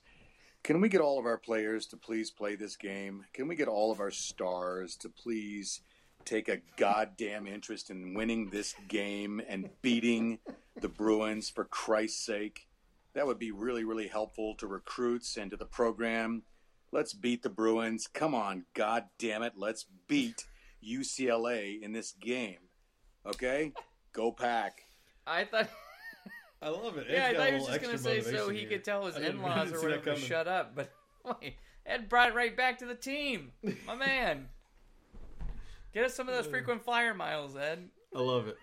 Can we get all of our players to please play this game? Can we get all of our stars to please take a goddamn interest in winning this game and beating the Bruins for Christ's sake? That would be really, really helpful to recruits and to the program. Let's beat the Bruins. Come on, god damn it. Let's beat UCLA in this game. Okay? Go pack. I thought. I love it. Yeah, I thought he was just gonna say so he could tell his I didn't- I in-laws didn't or whatever to shut up. But wait, Ed brought it right back to the team. My man, get us some of those frequent flyer miles, Ed. I love it.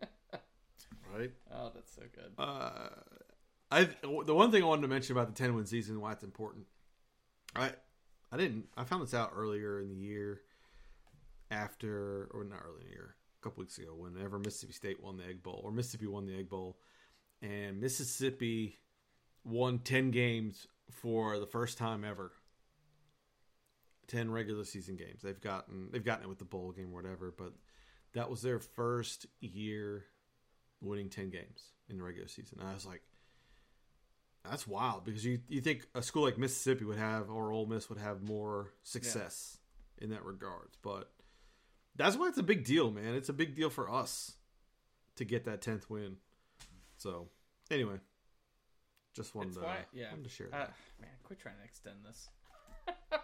right? Oh, that's so good. Uh, I the one thing I wanted to mention about the ten win season, why it's important. I I didn't. I found this out earlier in the year, after or not earlier in the year, a couple weeks ago, whenever Mississippi State won the Egg Bowl or Mississippi won the Egg Bowl, and Mississippi won ten games for the first time ever. Ten regular season games. They've gotten they've gotten it with the bowl game or whatever, but that was their first year winning 10 games in the regular season. And I was like, that's wild because you, you think a school like Mississippi would have, or Ole Miss would have more success in that regard, But that's why it's a big deal, man. It's a big deal for us to get that 10th win. So, anyway, just wanted, to, why, yeah. wanted to share Uh, man, quit trying to extend this.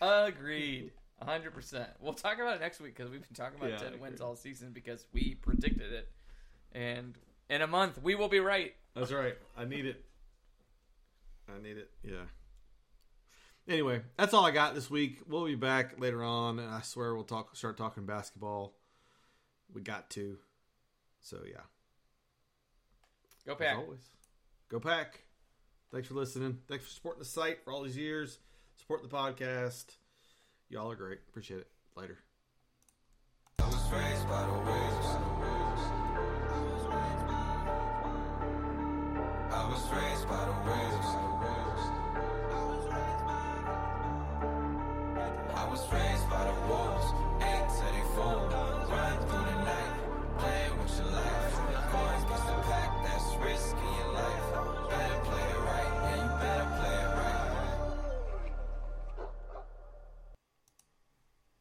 Agreed. 100%. We'll talk about it next week because we've been talking about Yeah, 10 wins all season because we predicted it. And in a month, we will be right. That's right. I need it. I need it. Yeah. Anyway, that's all I got this week. We'll be back later on, and I swear we'll talk start talking basketball. We got to. So yeah. Go pack. As always. Go pack. Thanks for listening. Thanks for supporting the site for all these years. Support the podcast. Y'all are great. Appreciate it. Later. I was raised by the waves.